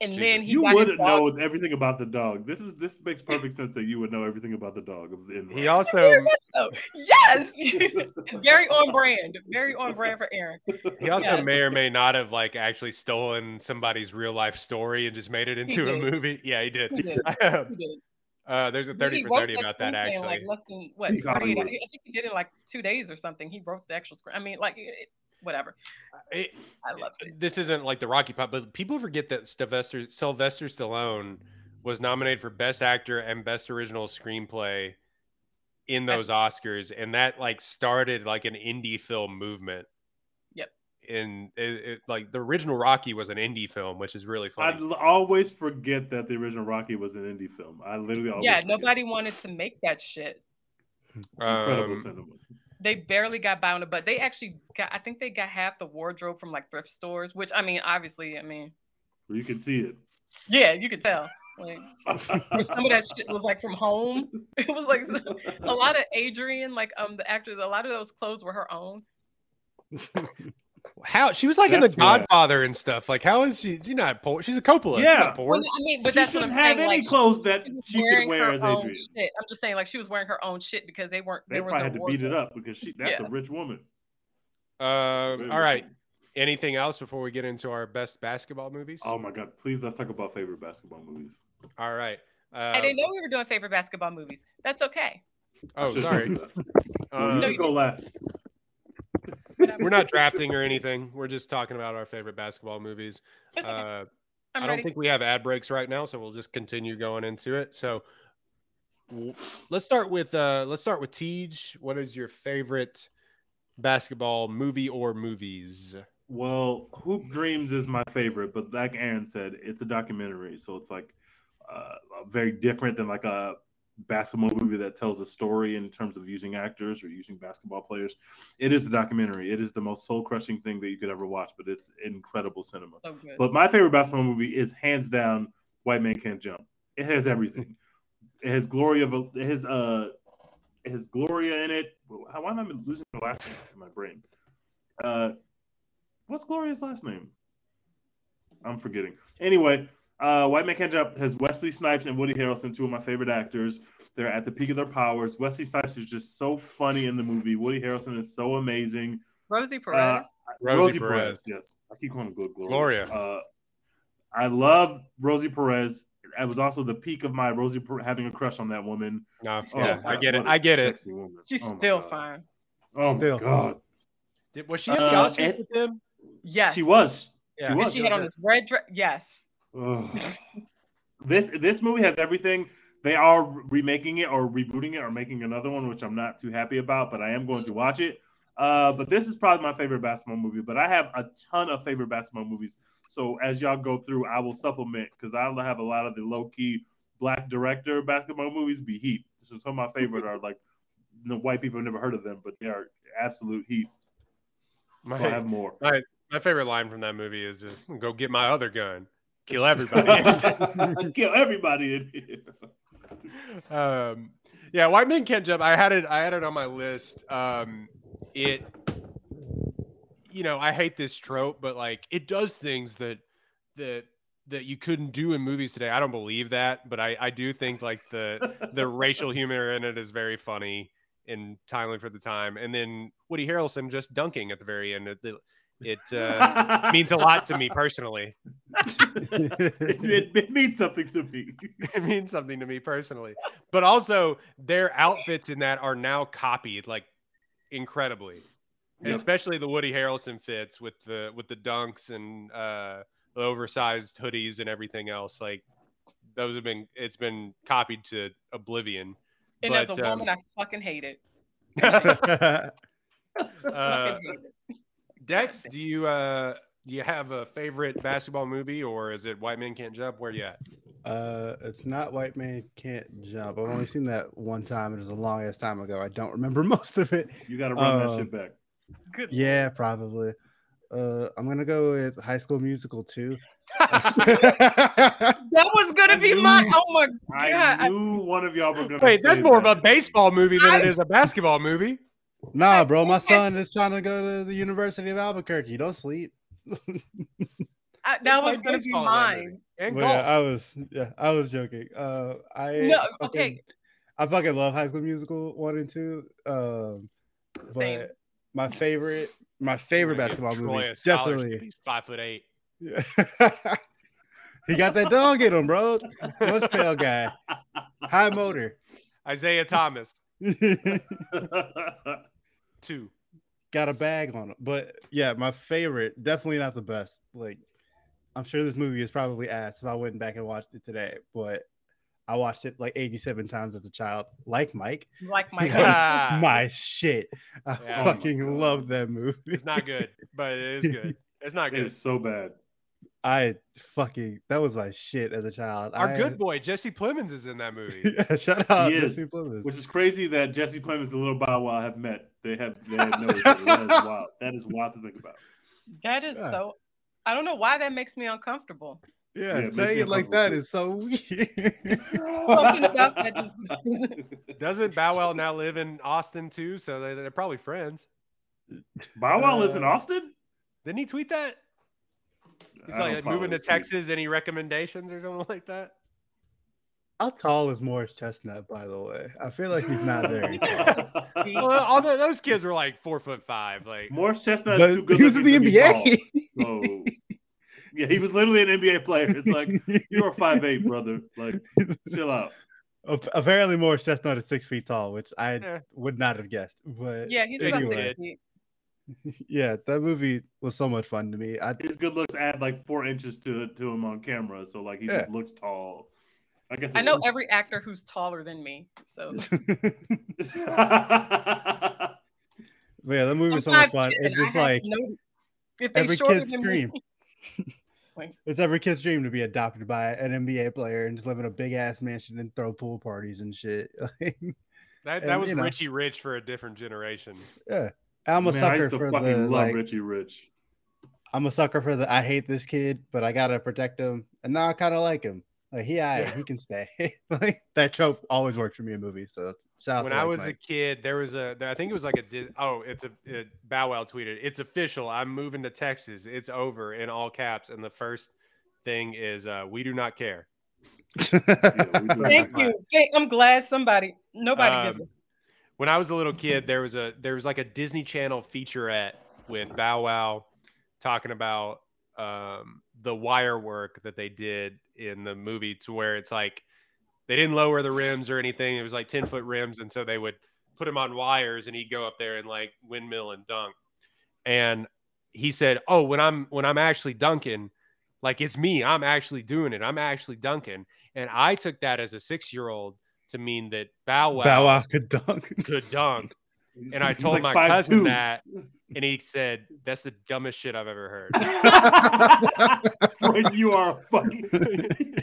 And Jesus. then he You would dog- know everything about the dog. This is this makes perfect sense that you would know everything about the dog. of- in He also Very much so. Yes, <laughs> very on <laughs> brand. Very on brand for Aaron. he also Yeah. may or may not have like actually stolen somebody's real life story and just made it into a movie. Yeah, he did. He did. <laughs> He did. uh, there's a He thirty for thirty about that actually. Like less than what? Peak 48 Hollywood. I think he did it in like two days or something. He wrote the actual script. I mean, like, it, whatever. It- I love it. this isn't like the Rocky Pop, but people forget that Sylvester Sylvester Stallone was nominated for Best Actor and Best Original Screenplay in those Oscars, and that like started like an indie film movement. Yep. And it, it, like the original Rocky was an indie film, which is really I funny. l- always forget that the original Rocky was an indie film. I literally always Yeah, forget. nobody wanted to make that shit. incredible Um, cinema. They barely got by on it, but they actually got. I think they got half the wardrobe from like thrift stores, which I mean, obviously, I mean, So you can see it. yeah, you could tell. Like, some of that shit was like from home. <laughs> It was like a lot of Adrian, like um the actors, a lot of those clothes were her own. <laughs> how she was like in the why. Godfather and stuff. Like, how is she? She's not poor. She's a Coppola. She's Yeah. not poor. Well, I mean, but she that's what shouldn't I'm have saying. any like, clothes that was she could wear as own Adrian. Shit. I'm just saying, like she was wearing her own shit because they weren't. They there was probably had to beat it up because she <laughs> that's Yeah. a rich woman. Um, Very all rich right. woman. Anything else before we get into our best basketball movies? Oh my god! Please let's talk about favorite basketball movies. All right. Uh, I didn't know we were doing favorite basketball movies. That's okay. Oh, sorry. told. Um, No, you go last. We're not drafting or anything. We're just talking about our favorite basketball movies. Okay. Uh, I'm don't ready. think we have ad breaks right now, so we'll just continue going into it. So let's start with uh let's start with Tej. What is your favorite basketball movie or movies? Well, Hoop Dreams is my favorite, but like Aaron said, it's a documentary, so it's like uh, very different than like a basketball movie that tells a story in terms of using actors or using basketball players. It is the documentary. It is the most soul crushing thing that you could ever watch, but it's incredible cinema. So. But my favorite basketball movie is hands down White Man Can't Jump. It has everything. it has Gloria. It has uh, it has Gloria in it. How why am I losing the last name in my brain? Uh, what's Gloria's last name? I'm forgetting. Anyway, uh, White Man Can't Jump has Wesley Snipes and Woody Harrelson, two of my favorite actors. They're at the peak of their powers. Wesley Snipes is just so funny in the movie. Woody Harrelson is so amazing. Rosie Perez. Uh, Rosie Rosie, Perez. Perez. yes. I keep calling her Glo- Gloria. Gloria. Uh, I love Rosie Perez. I was also the peak of my Rosie Per- having a crush on that woman. No, Oh, yeah, I get it. what a I get it. woman. She's Oh, still God. fine. Oh Still. my god, Did, was she at the Uh, Oscars it- with him? Yes. she was. Yeah. She And was. she had on this red dress. Yes. This this movie has everything. They are remaking it or rebooting it or making another one, which I'm not too happy about, but I am going to watch it. Uh, but this is probably my favorite basketball movie. But I have a ton of favorite basketball movies. So as y'all go through, I will supplement because I have a lot of the low key black director basketball movies be heat. So some of my favorite are like the white people have never heard of them, but they are absolute heat. So I have more. my, my favorite line from that movie is just go get my other gun, kill everybody. <laughs> Kill everybody in here. um, yeah, White Men Can't Jump. I had it. I had it on my list. Um, it, you know, I hate this trope, but like it does things that that that you couldn't do in movies today. I don't believe that, but I I do think like the the <laughs> racial humor in it is very funny and timely for the time. And then Woody Harrelson just dunking at the very end. It, it uh, <laughs> means a lot to me personally. it, it means something to me. <laughs> it means something to me personally. But also, their outfits in that are now copied like incredibly, Yep. especially the Woody Harrelson fits with the with the dunks and uh, the oversized hoodies and everything else. Like those have been it's been copied to oblivion. And But, as a um, woman, I fucking hate it. <laughs> Uh, fucking hate it. Dex, do you uh, do you have a favorite basketball movie or is it White Men Can't Jump? Where you at? uh, it's not White Man Can't Jump. I've only seen that one time. It was a long ass time ago. I don't remember <laughs> most of it. You got to run that Um, shit back. Good. Yeah, probably. Uh, I'm gonna go with High School Musical too. <laughs> That was gonna I be knew- my. Oh my god. I- knew one of y'all were gonna. Wait, that's say more of a baseball movie than it I- is a basketball movie. Nah, bro, my son is trying to go to the University of Albuquerque. Don't sleep. <laughs> I- that was gonna be baseball in that movie. mine. And But yeah, I was yeah, I was joking. Uh, I No, fucking- okay. I fucking love High School Musical one and two. Um, Same. but my favorite, my favorite We're gonna give basketball Troy movie, definitely. He's five foot eight. Yeah. <laughs> he got that dog in him, bro. Lunch pail guy, high motor. <laughs> Isaiah Thomas, <laughs> two. got a bag on it. But yeah, my favorite, definitely not the best. Like, I'm sure this movie is probably ass if I went back and watched it today, but I watched it like 87 times as a child, like Mike. Like my. That was my shit. I Yeah. fucking Oh love that movie. It's not good, but it is good. <laughs> It's not good. It's so bad. I fucking that was my shit as a child. Our I, good boy Jesse Plemons is in that movie. <laughs> yeah, shout out He is, Plemons. Which is crazy that Jesse Plemons and Little Bow Wow have met. They have they have known each other. That is <laughs> wild. That is wild to think about. That is Yeah. so. I don't know why that makes me uncomfortable. yeah, Yeah, saying me it like uncomfortable that too. is so weird. Something about that <laughs> Doesn't Bow Wow now live in Austin too? So they, they're probably friends. Bow Wow lives in Uh, Austin. Didn't he tweet that? He's I like moving to his tweets. Texas. Any recommendations or something <laughs> like that? How tall is Morris Chestnut, by the way? I feel like he's not very <laughs> tall. Well, all the, those kids were like four foot five. Like Morris Chestnut But is too good he was in the looking to be NBA. tall. So, yeah, he was literally an NBA player. It's like you're a five eight, brother. Like, chill out. Apparently, Morris Chestnut is six feet tall, which I Yeah. would not have guessed. But yeah, he's Anyway. about six feet. <laughs> yeah, that movie was so much fun to me. I His good looks add like four inches to to him on camera, so like he Yeah. just looks tall. I guess. I know works. every actor who's taller than me. So <laughs> <laughs> But yeah, that movie was so much fun. I It's just like no- if every kid's dream. It's every kid's dream to be adopted by an NBA player and just live in a big ass mansion and throw pool parties and shit. That And, that was you know. Richie Rich for a different generation. yeah, I'm a Man, I sucker used to for fucking the love like. Richie Rich. I'm a sucker for the I hate this kid, but I gotta protect him, and now I kind of like him. Like he, I, Yeah. he can stay. <laughs> like that trope always works for me in movies. So shout when I Like was a kid, there was a I think it was like a oh, it's a it, Bow Wow tweeted, "It's official. I'm moving to Texas. It's over." In all caps, and the first thing is, uh, "We do not care." <laughs> we do Thank you. Thank- I'm glad somebody, nobody gives Um, a when I was a little kid, there was a there was like a Disney Channel featurette with Bow Wow talking about um, the wire work that they did in the movie, to where it's like they didn't lower the rims or anything. It was like ten foot rims, and so they would put him on wires, and he'd go up there and like windmill and dunk. And he said, "Oh, when I'm when I'm actually dunking." Like it's me, I'm actually doing it. I'm actually dunking. And I took that as a six year old to mean that Bow Wow, Bow Wow could dunk. could dunk. <laughs> And I told like my cousin 5'2". that, and he said, "That's the dumbest shit I've ever heard." <laughs> Fred, you are a fucking. <laughs>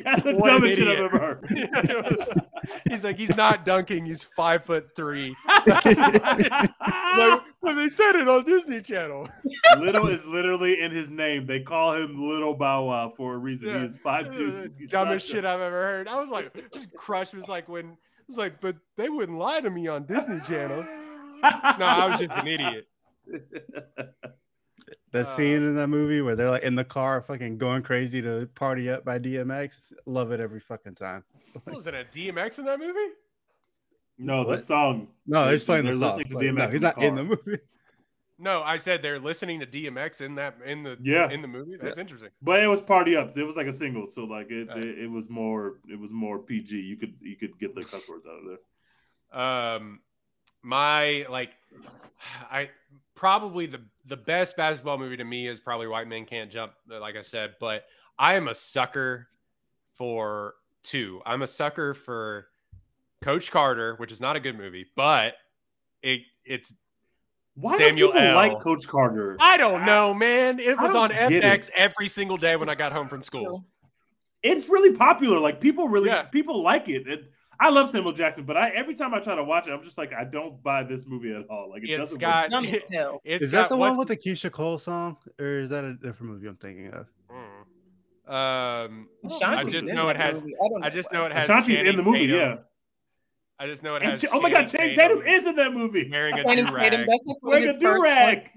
That's the What dumbest shit I've ever heard. <laughs> he's like, he's not dunking. He's five foot three. Like, when they said it on Disney Channel. Little is literally in his name. They call him Little Bow Wow for a reason. Yeah. He is five two. dumbest shit I've ever heard. I was like, just crushed. Was like when it was like, but they wouldn't lie to me on Disney Channel. No, I was just an idiot. <laughs> That Uh, scene in that movie where they're like in the car, fucking going crazy to party up by DMX. Love it every fucking time. <laughs> Wasn't a DMX in that movie? No, the What? song. No, they're just playing the They're song. listening to Like, DMX no, in he's the not in the movie. <laughs> No, I said they're listening to DMX in that in the Yeah. in the movie. That's interesting. But it was party up. It was like a single, so like it, Right. it, it was more it was more PG. You could you could get the cuss words out of there. Um, my like, I probably the the best basketball movie to me is probably White Men Can't Jump. Uh, like I said, but I am a sucker for two. I'm a sucker for Coach Carter, which is not a good movie, but it it's Why Samuel do people L. like Coach Carter? I don't know, man. It was on don't get FX every single day when I got home from school. It's really popular. Like people really Yeah. people like it. And I love Samuel Jackson, but I every time I try to watch it, I'm just like I don't buy this movie at all. Like it It's doesn't. got dumb as hell. it's Is that the one with the Keyshia Cole song, or is that a different movie I'm thinking of? Mm. Um, Ashanti's just in know it has- I, don't I just know it has. Ashanti's in Channing the movie, Tatum. yeah. I just know it And has. Ch- oh my God, Channing Channing Tatum is in that movie. <laughs> wearing a Channing do Tatum, rag Wearing a do-rag.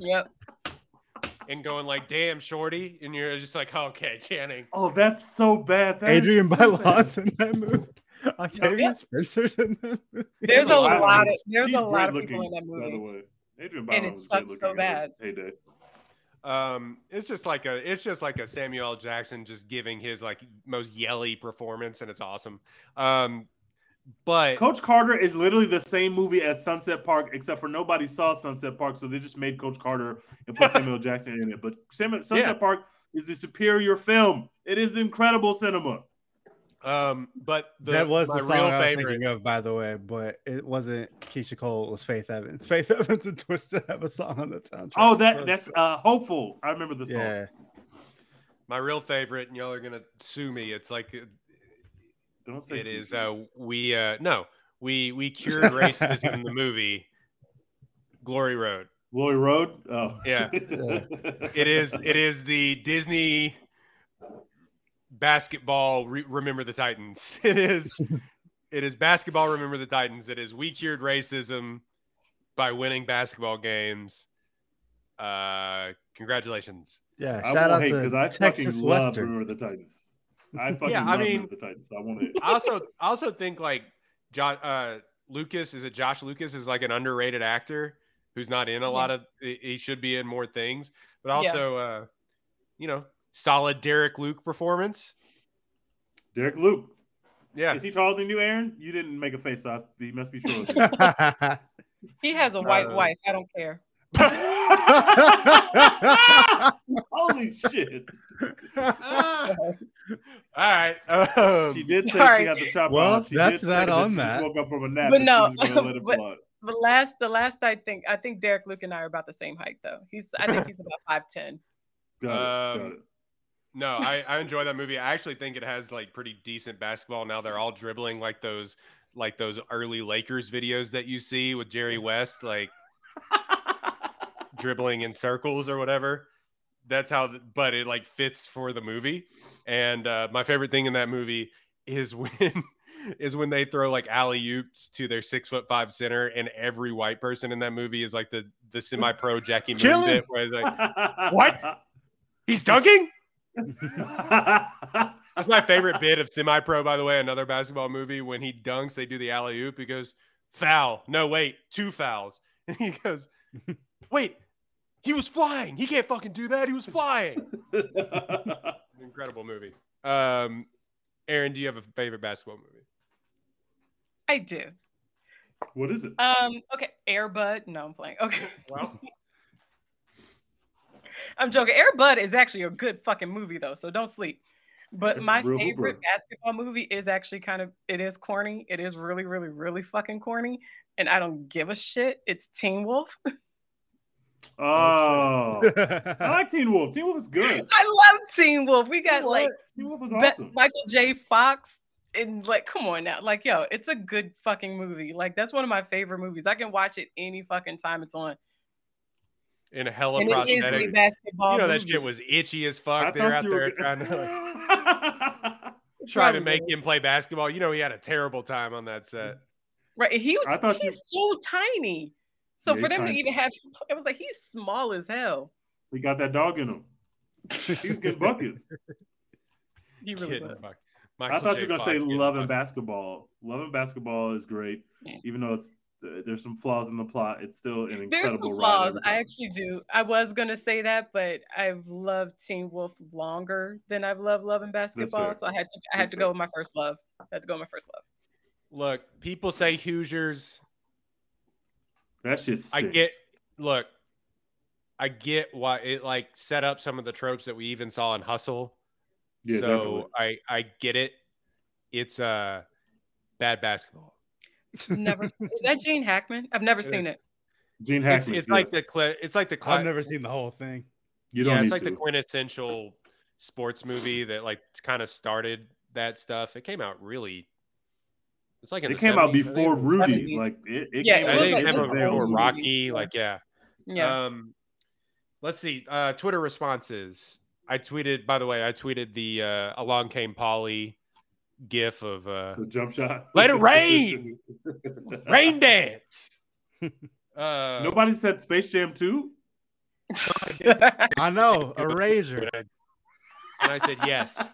Yep. <laughs> and going like, "Damn, shorty," and you're just like, "Okay, Channing." Oh, that's so bad. That is Adrienne so Bailon's in that movie. Octavia Spencer's in that movie. There's a lot of there's she's a lot of people in looking, that By the movie. way, Adrienne And it was sucks great so looking. in her bad. Heyday. Um, it's just like a, it's just like a Samuel L. Jackson just giving his like most yelly performance, and it's awesome. Um, but Coach Carter is literally the same movie as Sunset Park, except for nobody saw Sunset Park, so they just made Coach Carter and put <laughs> Samuel Jackson in it. But Samuel, Sunset Yeah. Park is the superior film. It is incredible cinema. Um, but the, that was my the song real I was favorite. thinking of, by the way, but it wasn't Keyshia Cole. It was Faith Evans. <laughs> Faith Evans and Twista have a song on the soundtrack. Oh, that that's uh, hopeful. I remember the song. yeah. My real favorite, and y'all are gonna sue me. It's like Don't say it is. Uh, we uh, no, we we cured racism in the movie Glory Road. Glory Road. Oh, Yeah. <laughs> It is. It is the Disney basketball. Re- Remember the Titans. <laughs> It is. <laughs> It is basketball. Remember the Titans. It is we cured racism by winning basketball games. Uh, congratulations. Yeah. I Shout out hate to because I Texas fucking love Western. Remember the Titans. I <laughs> fucking Yeah, I love mean- Remember the Titans. I want it. I also, I also think like Josh uh, Lucas. Is it Josh Lucas? Is like an underrated actor who's not in a lot of. He he should be in more things, but Yeah. also, uh, you know, solid Derek Luke performance. Derek Luke. Yeah. Is he taller than you, Aaron? You didn't make a face off. He must be short. <laughs> He has a white Uh, wife. I don't care. <laughs> Holy shit! Ah. <laughs> All right. Um, She did say Sorry. she had the chop Well, on. She that's did say that that on she that. just woke up from a nap But no, she was gonna let it but- fly. The last, the last, I think, I think Derek, Luke, and I are about the same height though. He's, I think he's about five ten. Got it. Um, Got it. No, I, I enjoy that movie. I actually think it has like pretty decent basketball. Now they're all dribbling like those like those early Lakers videos that you see with Jerry West, like dribbling in circles or whatever. That's how, but it like fits for the movie. And uh, my favorite thing in that movie is <laughs> when is when they throw like alley oops to their six foot five center, and every white person in that movie is like the the semi pro Jackie Moon bit, where it's like <laughs> What? he's dunking. <laughs> That's my favorite bit of Semi Pro, by the way. Another basketball movie. When he dunks, they do the alley oop. He goes, foul. No, wait, two fouls. <laughs> And he goes, wait, he was flying. He can't fucking do that. He was flying. <laughs> Incredible movie. Um, Aaron, do you have a favorite basketball movie? I do. what is it? Um. Okay. Airbud. No, I'm playing. Okay. Well, I'm joking. Airbud is actually a good fucking movie though, so don't sleep. But That's my favorite Hooper. basketball movie is actually kind of it is corny. It is really, really, really fucking corny, and I don't give a shit. It's Teen Wolf. <laughs> Oh, <laughs> I like Teen Wolf. Teen Wolf is good. I love Teen Wolf. We got like Teen Wolf is awesome. Michael J. Fox. And like, come on now, like, yo, it's a good fucking movie. Like, that's one of my favorite movies. I can watch it any fucking time it's on. In a hella and it is prosthetics. a basketball. You know that shit was itchy as I fuck. They're out you were there good. trying to <laughs> trying to make him play basketball. You know he had a terrible time on that set. Right. He was I thought he's you- so tiny. So Yeah, for them tiny. to even have it was like he's small as hell. he got that dog in him. <laughs> He was getting buckets. He really Kid was. I thought you were gonna Fox say kid in the love and bucket. basketball. Love and basketball is great, even though it's there's some flaws in the plot. It's still an There's incredible some ride. flaws. every I actually do. I was gonna say that, but I've loved Teen Wolf longer than I've loved Love and Basketball. So I had to I had That's to fair. go with my first love. I had to go with my first love. Look, people say Hoosiers. That's just I get look, I get why it like set up some of the tropes that we even saw in Hustle. yeah, so definitely. I I get it. It's uh bad basketball. Never <laughs> is that Gene Hackman? I've never seen it. Gene It's, Hackman. it's like the yes. it's like the cli- I've never seen the whole thing. You don't yeah, it's like to. the quintessential sports movie that like kind of started that stuff. It came out really. It's like in it the came out 70s, I think. before Rudy. 70s. Like it, it Yeah, came I out. think it it's came out before Rocky. Like yeah. Yeah. Um, let's see. Uh, Twitter responses. I tweeted. By the way, I tweeted the uh, "Along Came Polly" gif of uh, The jump shot. Let it rain! <laughs> rain dance. <laughs> Uh, Nobody said Space Jam 2? <laughs> I know, a razor. And I said yes.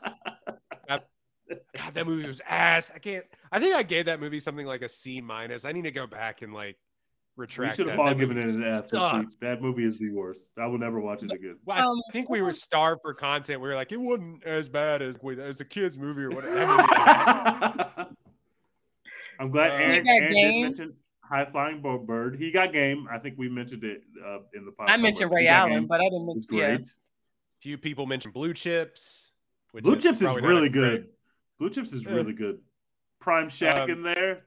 That- God, that movie was ass. I can't. I think I gave that movie something like a C minus. I need to go back and like We retract. should that. have all That given it an F. this sucks. week. That movie is the worst. I will never watch it again. Well, I Um, think we were starved for content. We were like, it wasn't as bad as as a kids movie or whatever. <laughs> I'm glad Uh, Aaron, Aaron did game? mention High Flying Bird. He got game. I think we mentioned it uh, in the podcast. I mentioned Ray Allen, but I didn't It's mention yeah. great. Few people mentioned Blue Chips. which Blue Chips is really a great- good. Blue Chips is Yeah. really good. Prime Shaq Um, in there.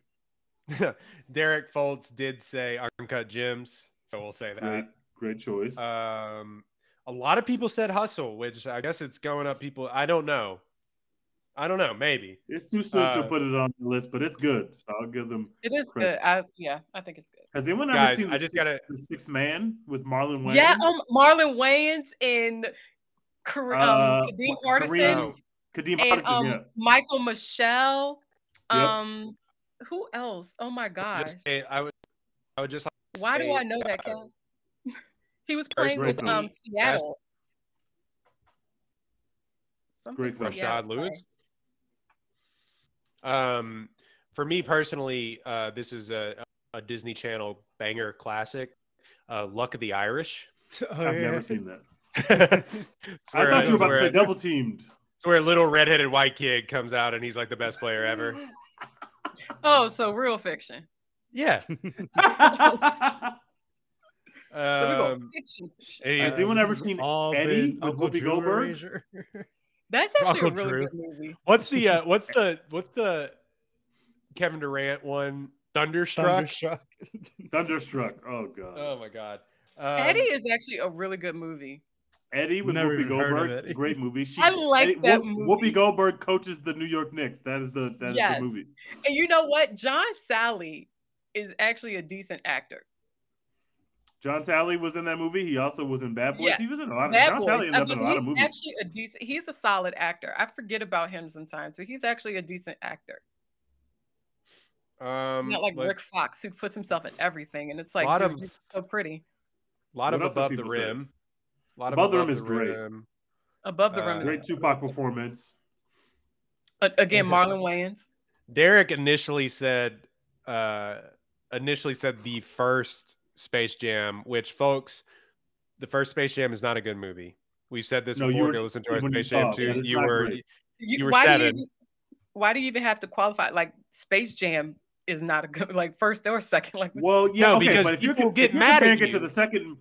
<laughs> Derek Foltz did say Uncut Gems, so we'll say that. great choice. Um, a lot of people said Hustle, which I guess it's going up. People, I don't know. I don't know. Maybe. it's too soon to uh, put it on the list, but it's good. So I'll give them. It is Credit. good. I yeah, I think it's good. Has anyone ever Guys, seen the, I just six, gotta- the Six Man with Marlon Wayans? Yeah, um, Marlon Wayans and Kar- um, Uh, Kadeem Kareem- Hardison Kadeem and Hardison, um, yeah. Michael Michele. Yep. Um, who else? Oh my gosh, Just say, I would. I would just. Like to why do I know that uh, <laughs> he was playing with um. Seattle. Something Great film. Seattle Rashard Lewis. Um, for me personally, uh, this is a, a Disney Channel banger classic, uh, "Luck of the Irish." <laughs> Oh, I've yeah. never seen that. <laughs> I thought you were it's about to say double teamed. It's where a little redheaded white kid comes out and he's like the best player ever. Oh, so real fiction. Yeah. <laughs> <laughs> So we go Um, Has anyone ever seen All Eddie been with Uncle Whoopi Drew Goldberg? That's actually Uncle a really Drew. good movie. what's the uh, <laughs> what's the what's the Kevin Durant one? Thunderstruck. Thunderstruck. Thunderstruck. Oh god. Oh my god. Um, Eddie is actually a really good movie. Eddie with Never Whoopi even heard of Goldberg. Eddie. Great movie. She, <laughs> I like Eddie- that Whoop- movie. Whoopi Goldberg coaches the New York Knicks. That is the that is Yes. the movie. And you know what? John Salley is actually a decent actor. John Salley was in that movie. He also was in Bad Boys. Yeah. He was in a lot of Bad John Boys. Salley ended I up in a lot of he's movies. actually a decent. He's a solid actor. I forget about him sometimes, but he's actually a decent actor. um, Not like like, Rick Fox, who puts himself in everything, and it's like, lot dude, of- you're so pretty. A lot What of else above the rim. say? Rim. A lot of Above the Rim is great. rim. Above the Uh, rim. is- Great Tupac performance. A- Again. Marlon Wayans. Derek initially said uh initially said the first Space Jam, which folks, the first Space Jam is not a good movie. We've said this No, you before. were Go listen to our you Space Jam too. but You were great. You were why Do seven. you, why do you even have to qualify? Like Space Jam is not a good like first or second. Like Well, yeah, No, okay, because but if you're, people if get you're mad at comparing it to the second,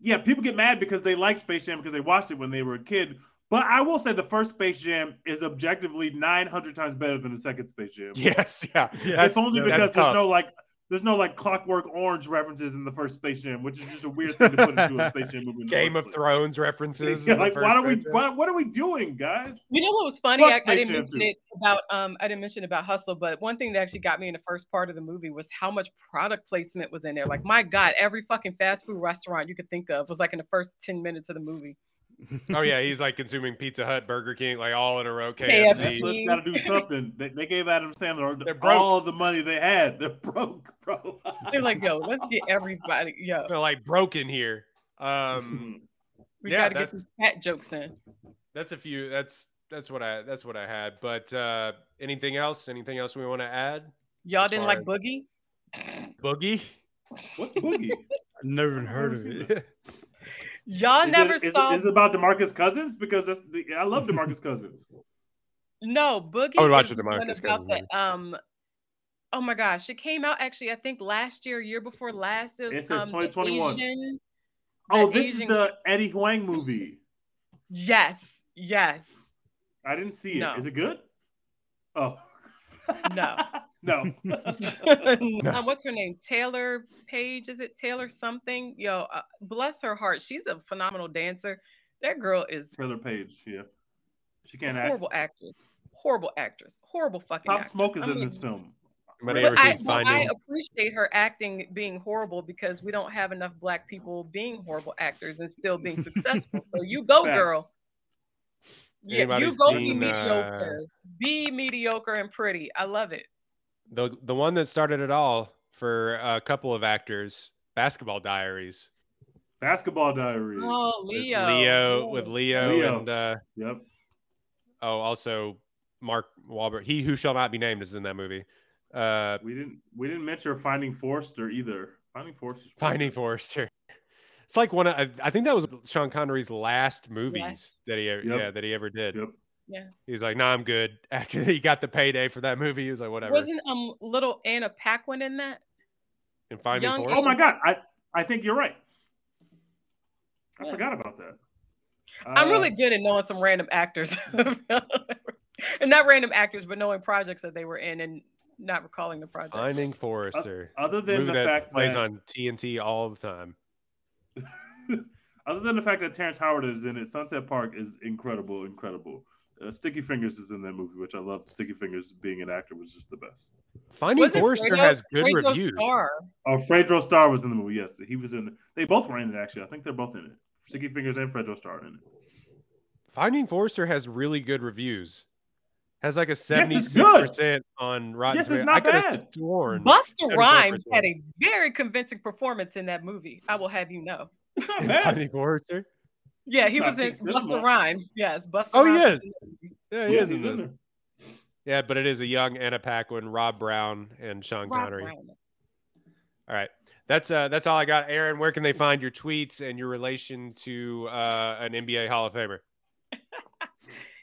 yeah, people get mad because they like Space Jam because they watched it when they were a kid. But I will say the first Space Jam is objectively 900 times better than the second Space Jam. Yes, yeah. Yeah, That's- it's only that's because there's tough. no like there's no like Clockwork Orange references in the first Space Jam, which is just a weird thing to put into a <laughs> Space Jam movie. Game of place. Thrones references. Yeah, like why don't we? Why, what are we doing, guys? You know what was funny? I, I didn't Jam mention 2. it about um I didn't mention about Hustle, but one thing that actually got me in the first part of the movie was how much product placement was in there. Like my God, every fucking fast food restaurant you could think of was like in the first 10 minutes of the movie. Oh yeah, he's like consuming Pizza Hut, Burger King, like all in a row. KFC. KFC. Netflix got to do <laughs> something. They, they gave Adam Sandler They're broke. all the money they had. They're broke, bro. <laughs> They're like, yo, let's get everybody, yo, They're like broken here. Um, <laughs> we yeah, gotta get some cat jokes in. that's a few. That's that's what I that's what I had. But uh anything else? Anything else we want to add? Y'all didn't like Boogie? Boogie. What's Boogie? I've never even heard of it. This. Y'all Is never it, is, saw it, is it about Demarcus Cousins? Because that's the, I love Demarcus Cousins. No, Boogie. I would watch is the the one DeMarcus Cousins the um. Oh my gosh, it came out actually. I think last year, year before last. It, It says um, 2021. Asian- Oh, the this is the Eddie Huang movie. Yes, yes. I didn't see it. No. Is it good? Oh. No. <laughs> <laughs> <laughs> no. Uh, what's her name? Taylour Paige? Is it Taylor something? Yo, uh, bless her heart. She's a phenomenal dancer. That girl is Taylour Paige, yeah. She can't act. horrible actress. Horrible actress. Horrible fucking. Pop actress. Smoke is I in mean, this film. But I, seen but I appreciate her acting being horrible because we don't have enough black people being horrible actors and still being <laughs> successful. so you go, Facts. girl. Yeah, you Anybody's go be seen, uh, mediocre. Be mediocre and pretty. I love it. The the one that started it all for a couple of actors, Basketball Diaries. Basketball Diaries. Oh, With Leo. Leo Yeah. with Leo, Leo. and uh Yep. oh also Mark Wahlberg. He who shall not be named is in that movie. Uh We didn't we didn't mention Finding Forrester either. Finding Forrester. Finding Forrester. It's like one of I, I think that was Sean Connery's last movies that he Yep. yeah that he ever did. Yep. Yeah. He was like, "Nah, I'm good." <laughs> After he got the payday for that movie, he was like, "Whatever." Wasn't um little Anna Paquin in that? and Finding Young- Oh my god, I I think you're right. I Yeah. forgot about that. I'm Uh, really good at knowing some random actors. <laughs> and not random actors, but knowing projects that they were in and not recalling the project. Finding Forrester. other than the that fact plays that on TNT all the time. <laughs> other than the fact that Terrence Howard is in it, Sunset Park is incredible, incredible. Uh, Sticky Fingers is in that movie, which I love. Sticky Fingers being an actor was just the best. Finding Wasn't Forrester Fredo- has good Fredo reviews. Starr- Oh, Fredro Starr was in the movie. Yes, he was in. They both were in it. Actually, I think they're both in it. Sticky Fingers and Fredro Starr in it. Finding Forrester has really good reviews. Has like a it's seventy-six good. percent on Rotten Yes, it's not I could have bad. sworn. Busta Rhymes had a very convincing performance in that movie. I will have you know. It's not bad. Finding Forrester. Yeah, It's he was in big cinema. Busta Rhymes. Yes, Busta Oh, he is. was in that movie. Yeah, he Yeah, is in he's in there. Yeah, but it is a young Anna Paquin, Rob Brown, and Sean Rob Connery. Brown. All right. That's uh that's all I got. Aaron, where can they find your tweets and your relation to uh an NBA Hall of Famer? <laughs>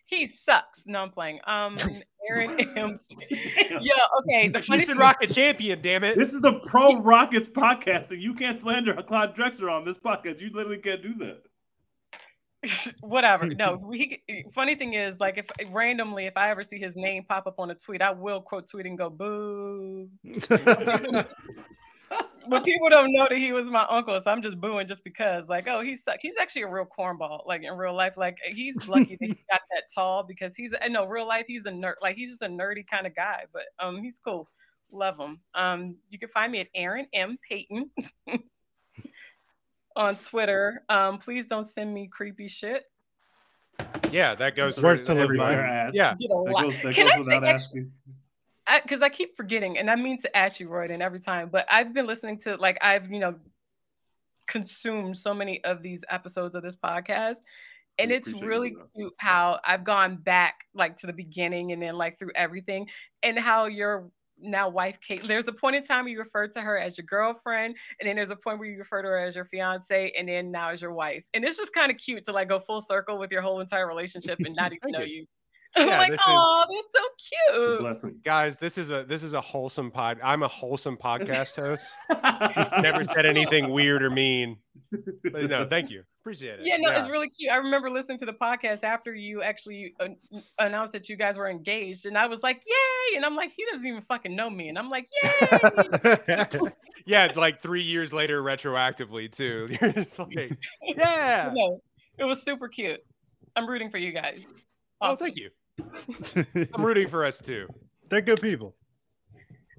He sucks. No, I'm playing. Um, <laughs> Aaron <laughs> M. Yeah, okay. The funny Houston thing- Rocket champion, damn it. This is the Pro Rockets podcast, and you can't slander Clyde Drexler on this podcast. You literally can't do that. <laughs> whatever. No, <laughs> we. Funny thing is, like, if randomly, if I ever see his name pop up on a tweet, I will quote tweet and go boo. <laughs> But people don't know that he was my uncle, so I'm just booing just because. Like, oh, he's suck- he's actually a real cornball. Like in real life, like he's lucky that he got that tall because he's and no real life he's a nerd. Like he's just a nerdy kind of guy, but um, he's cool. Love him. Um, you can find me at Aaron M Payton on Twitter. Um, please don't send me creepy shit. Yeah, that goes Words to live by. Yeah. That goes, that Can goes I without asking. because I, keep forgetting, and I mean to ask you, Royden, every time, but I've been listening to like I've you know consumed so many of these episodes of this podcast, and We it's really that. cute how I've gone back like to the beginning and then like through everything, and how your now wife Kate. There's a point in time where you refer to her as your girlfriend, and then there's a point where you refer to her as your fiance, and then now as your wife, and it's just kind of cute to like go full circle with your whole entire relationship and not <laughs> even know you. I'm Yeah, like, oh, that's It's so a cute. blessing. Guys, this is a this is a wholesome pod. I'm a wholesome podcast host. <laughs> Never said anything weird or mean. But no, <laughs> thank you. Appreciate it. Yeah, no, it's really cute. I remember listening to the podcast after you actually uh, announced that you guys were engaged, and I was like, "Yay!" And I'm like, "He doesn't even fucking know me," and I'm like, "Yay!" <laughs> yeah, like three years later, retroactively too. You're just like, yeah. no, it was super cute. I'm rooting for you guys. Oh, thank you. I'm rooting for us too. They're good people.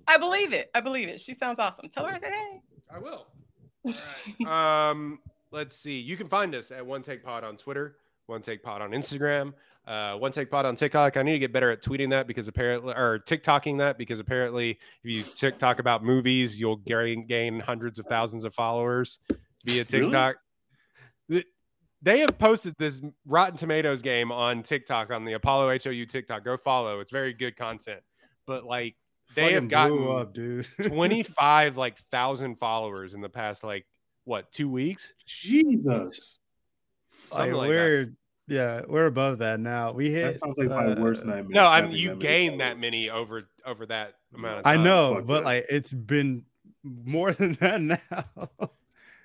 I believe it. I believe it. She sounds awesome. Tell her I said hey. I will. um, let's see. You can find us at One Take Pod on Twitter, One Take Pod on Instagram, uh, One Take Pod on TikTok. I need to get better at tweeting that because apparently, or TikToking that because apparently, if you TikTok about movies, you'll gain gain hundreds of thousands of followers via Really? TikTok. Th- They have posted this Rotten Tomatoes game on TikTok on the Apollo HOU TikTok. Go follow. It's very good content. But like they have Fucking blew gotten up, dude. <laughs> 25 like thousand followers in the past like what two weeks Jesus. something Like, like we're yeah, we're above that now. We hit. That sounds like my uh, worst nightmare. no i'm you many gained that many over over that amount of time. I know, Fuck but that. like it's been more than that now. <laughs>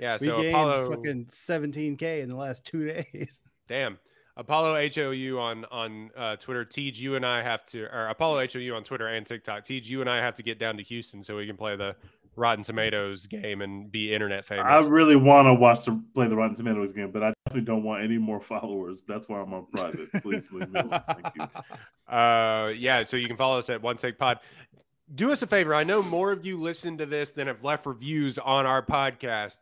yeah we so gained apollo fucking 17k in the last two <laughs> days. damn apollo hou on on uh twitter teej you and i have to or apollo hou on twitter and tiktok teej you and i have to get down to houston so we can play the rotten tomatoes game and be internet famous I really want to watch the play the Rotten Tomatoes game, but I definitely don't want any more <laughs> followers. That's why I'm on private. Please leave me alone. Thank you. <laughs> Uh, yeah. So you can follow us at One Take Pod. Do us a favor. I know more of you listen to this than have left reviews on our podcast.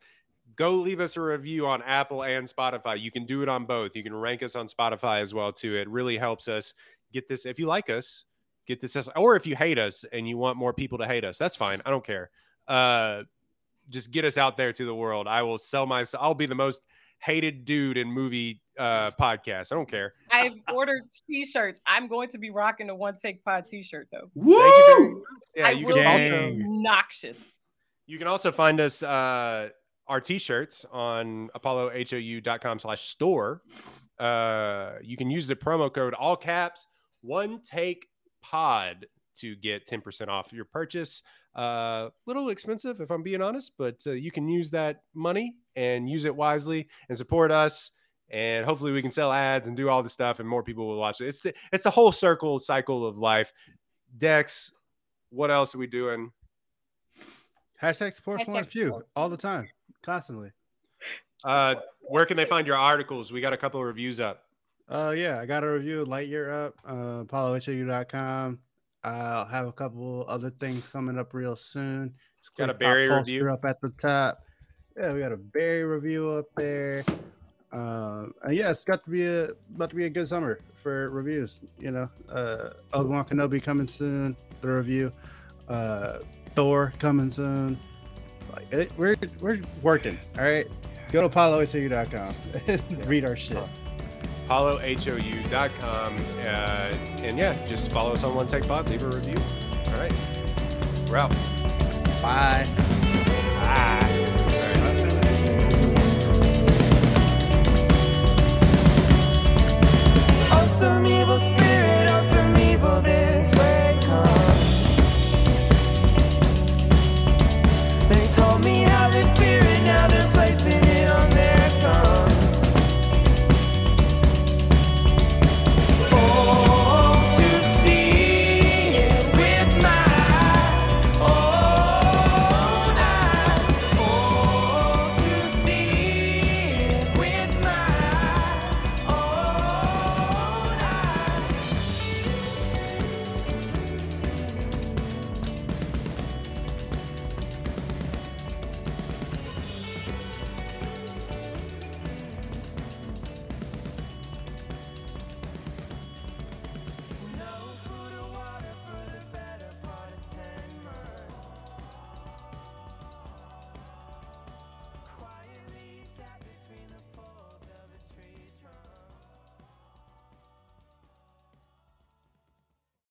Go leave us a review on Apple and Spotify. You can do it on both. You can rank us on Spotify as well too. It really helps us get this. If you like us, get this. Or if you hate us and you want more people to hate us, that's fine. I don't care. Uh, just get us out there to the world. I will sell my. I'll be the most hated dude in movie uh podcast. I don't care. I've ordered t-shirts. I'm going to be rocking the one take pod t-shirt though. Thank you very Woo! much. Yeah, I you can also Gang. obnoxious. You can also find us uh our t-shirts on apollohou.com slash store. Uh you can use the promo code all caps one take pod to get 10% off your purchase. Uh a little expensive if I'm being honest, but uh, you can use that money and use it wisely and support us and hopefully we can sell ads and do all the stuff and more people will watch it. It's the it's the whole circle cycle of life. Dex, what else are we doing? Hashtag support for one Hashtag few all the time, constantly. Uh, where can they find your articles? We got a couple of reviews up. Uh, yeah, I got a review of Lightyear up, uh, apollohou.com. I'll have a couple other things coming up real soon. Just Got a Barry review? up at the top. Yeah, we got a Barry review up there. Um, and yeah, it's got to be a about to be a good summer for reviews. You know, uh, Obi Wan Kenobi coming soon. The review, uh, Thor coming soon. It, we're we're working. All right. Go to apollohou.com <laughs> and read our shit. Apollohou.com. Uh, and yeah, just follow us on One Take Pod. Leave a review. All right. We're out. Bye. Bye. Evil spirit, evil this way. told me how they fear it, now they're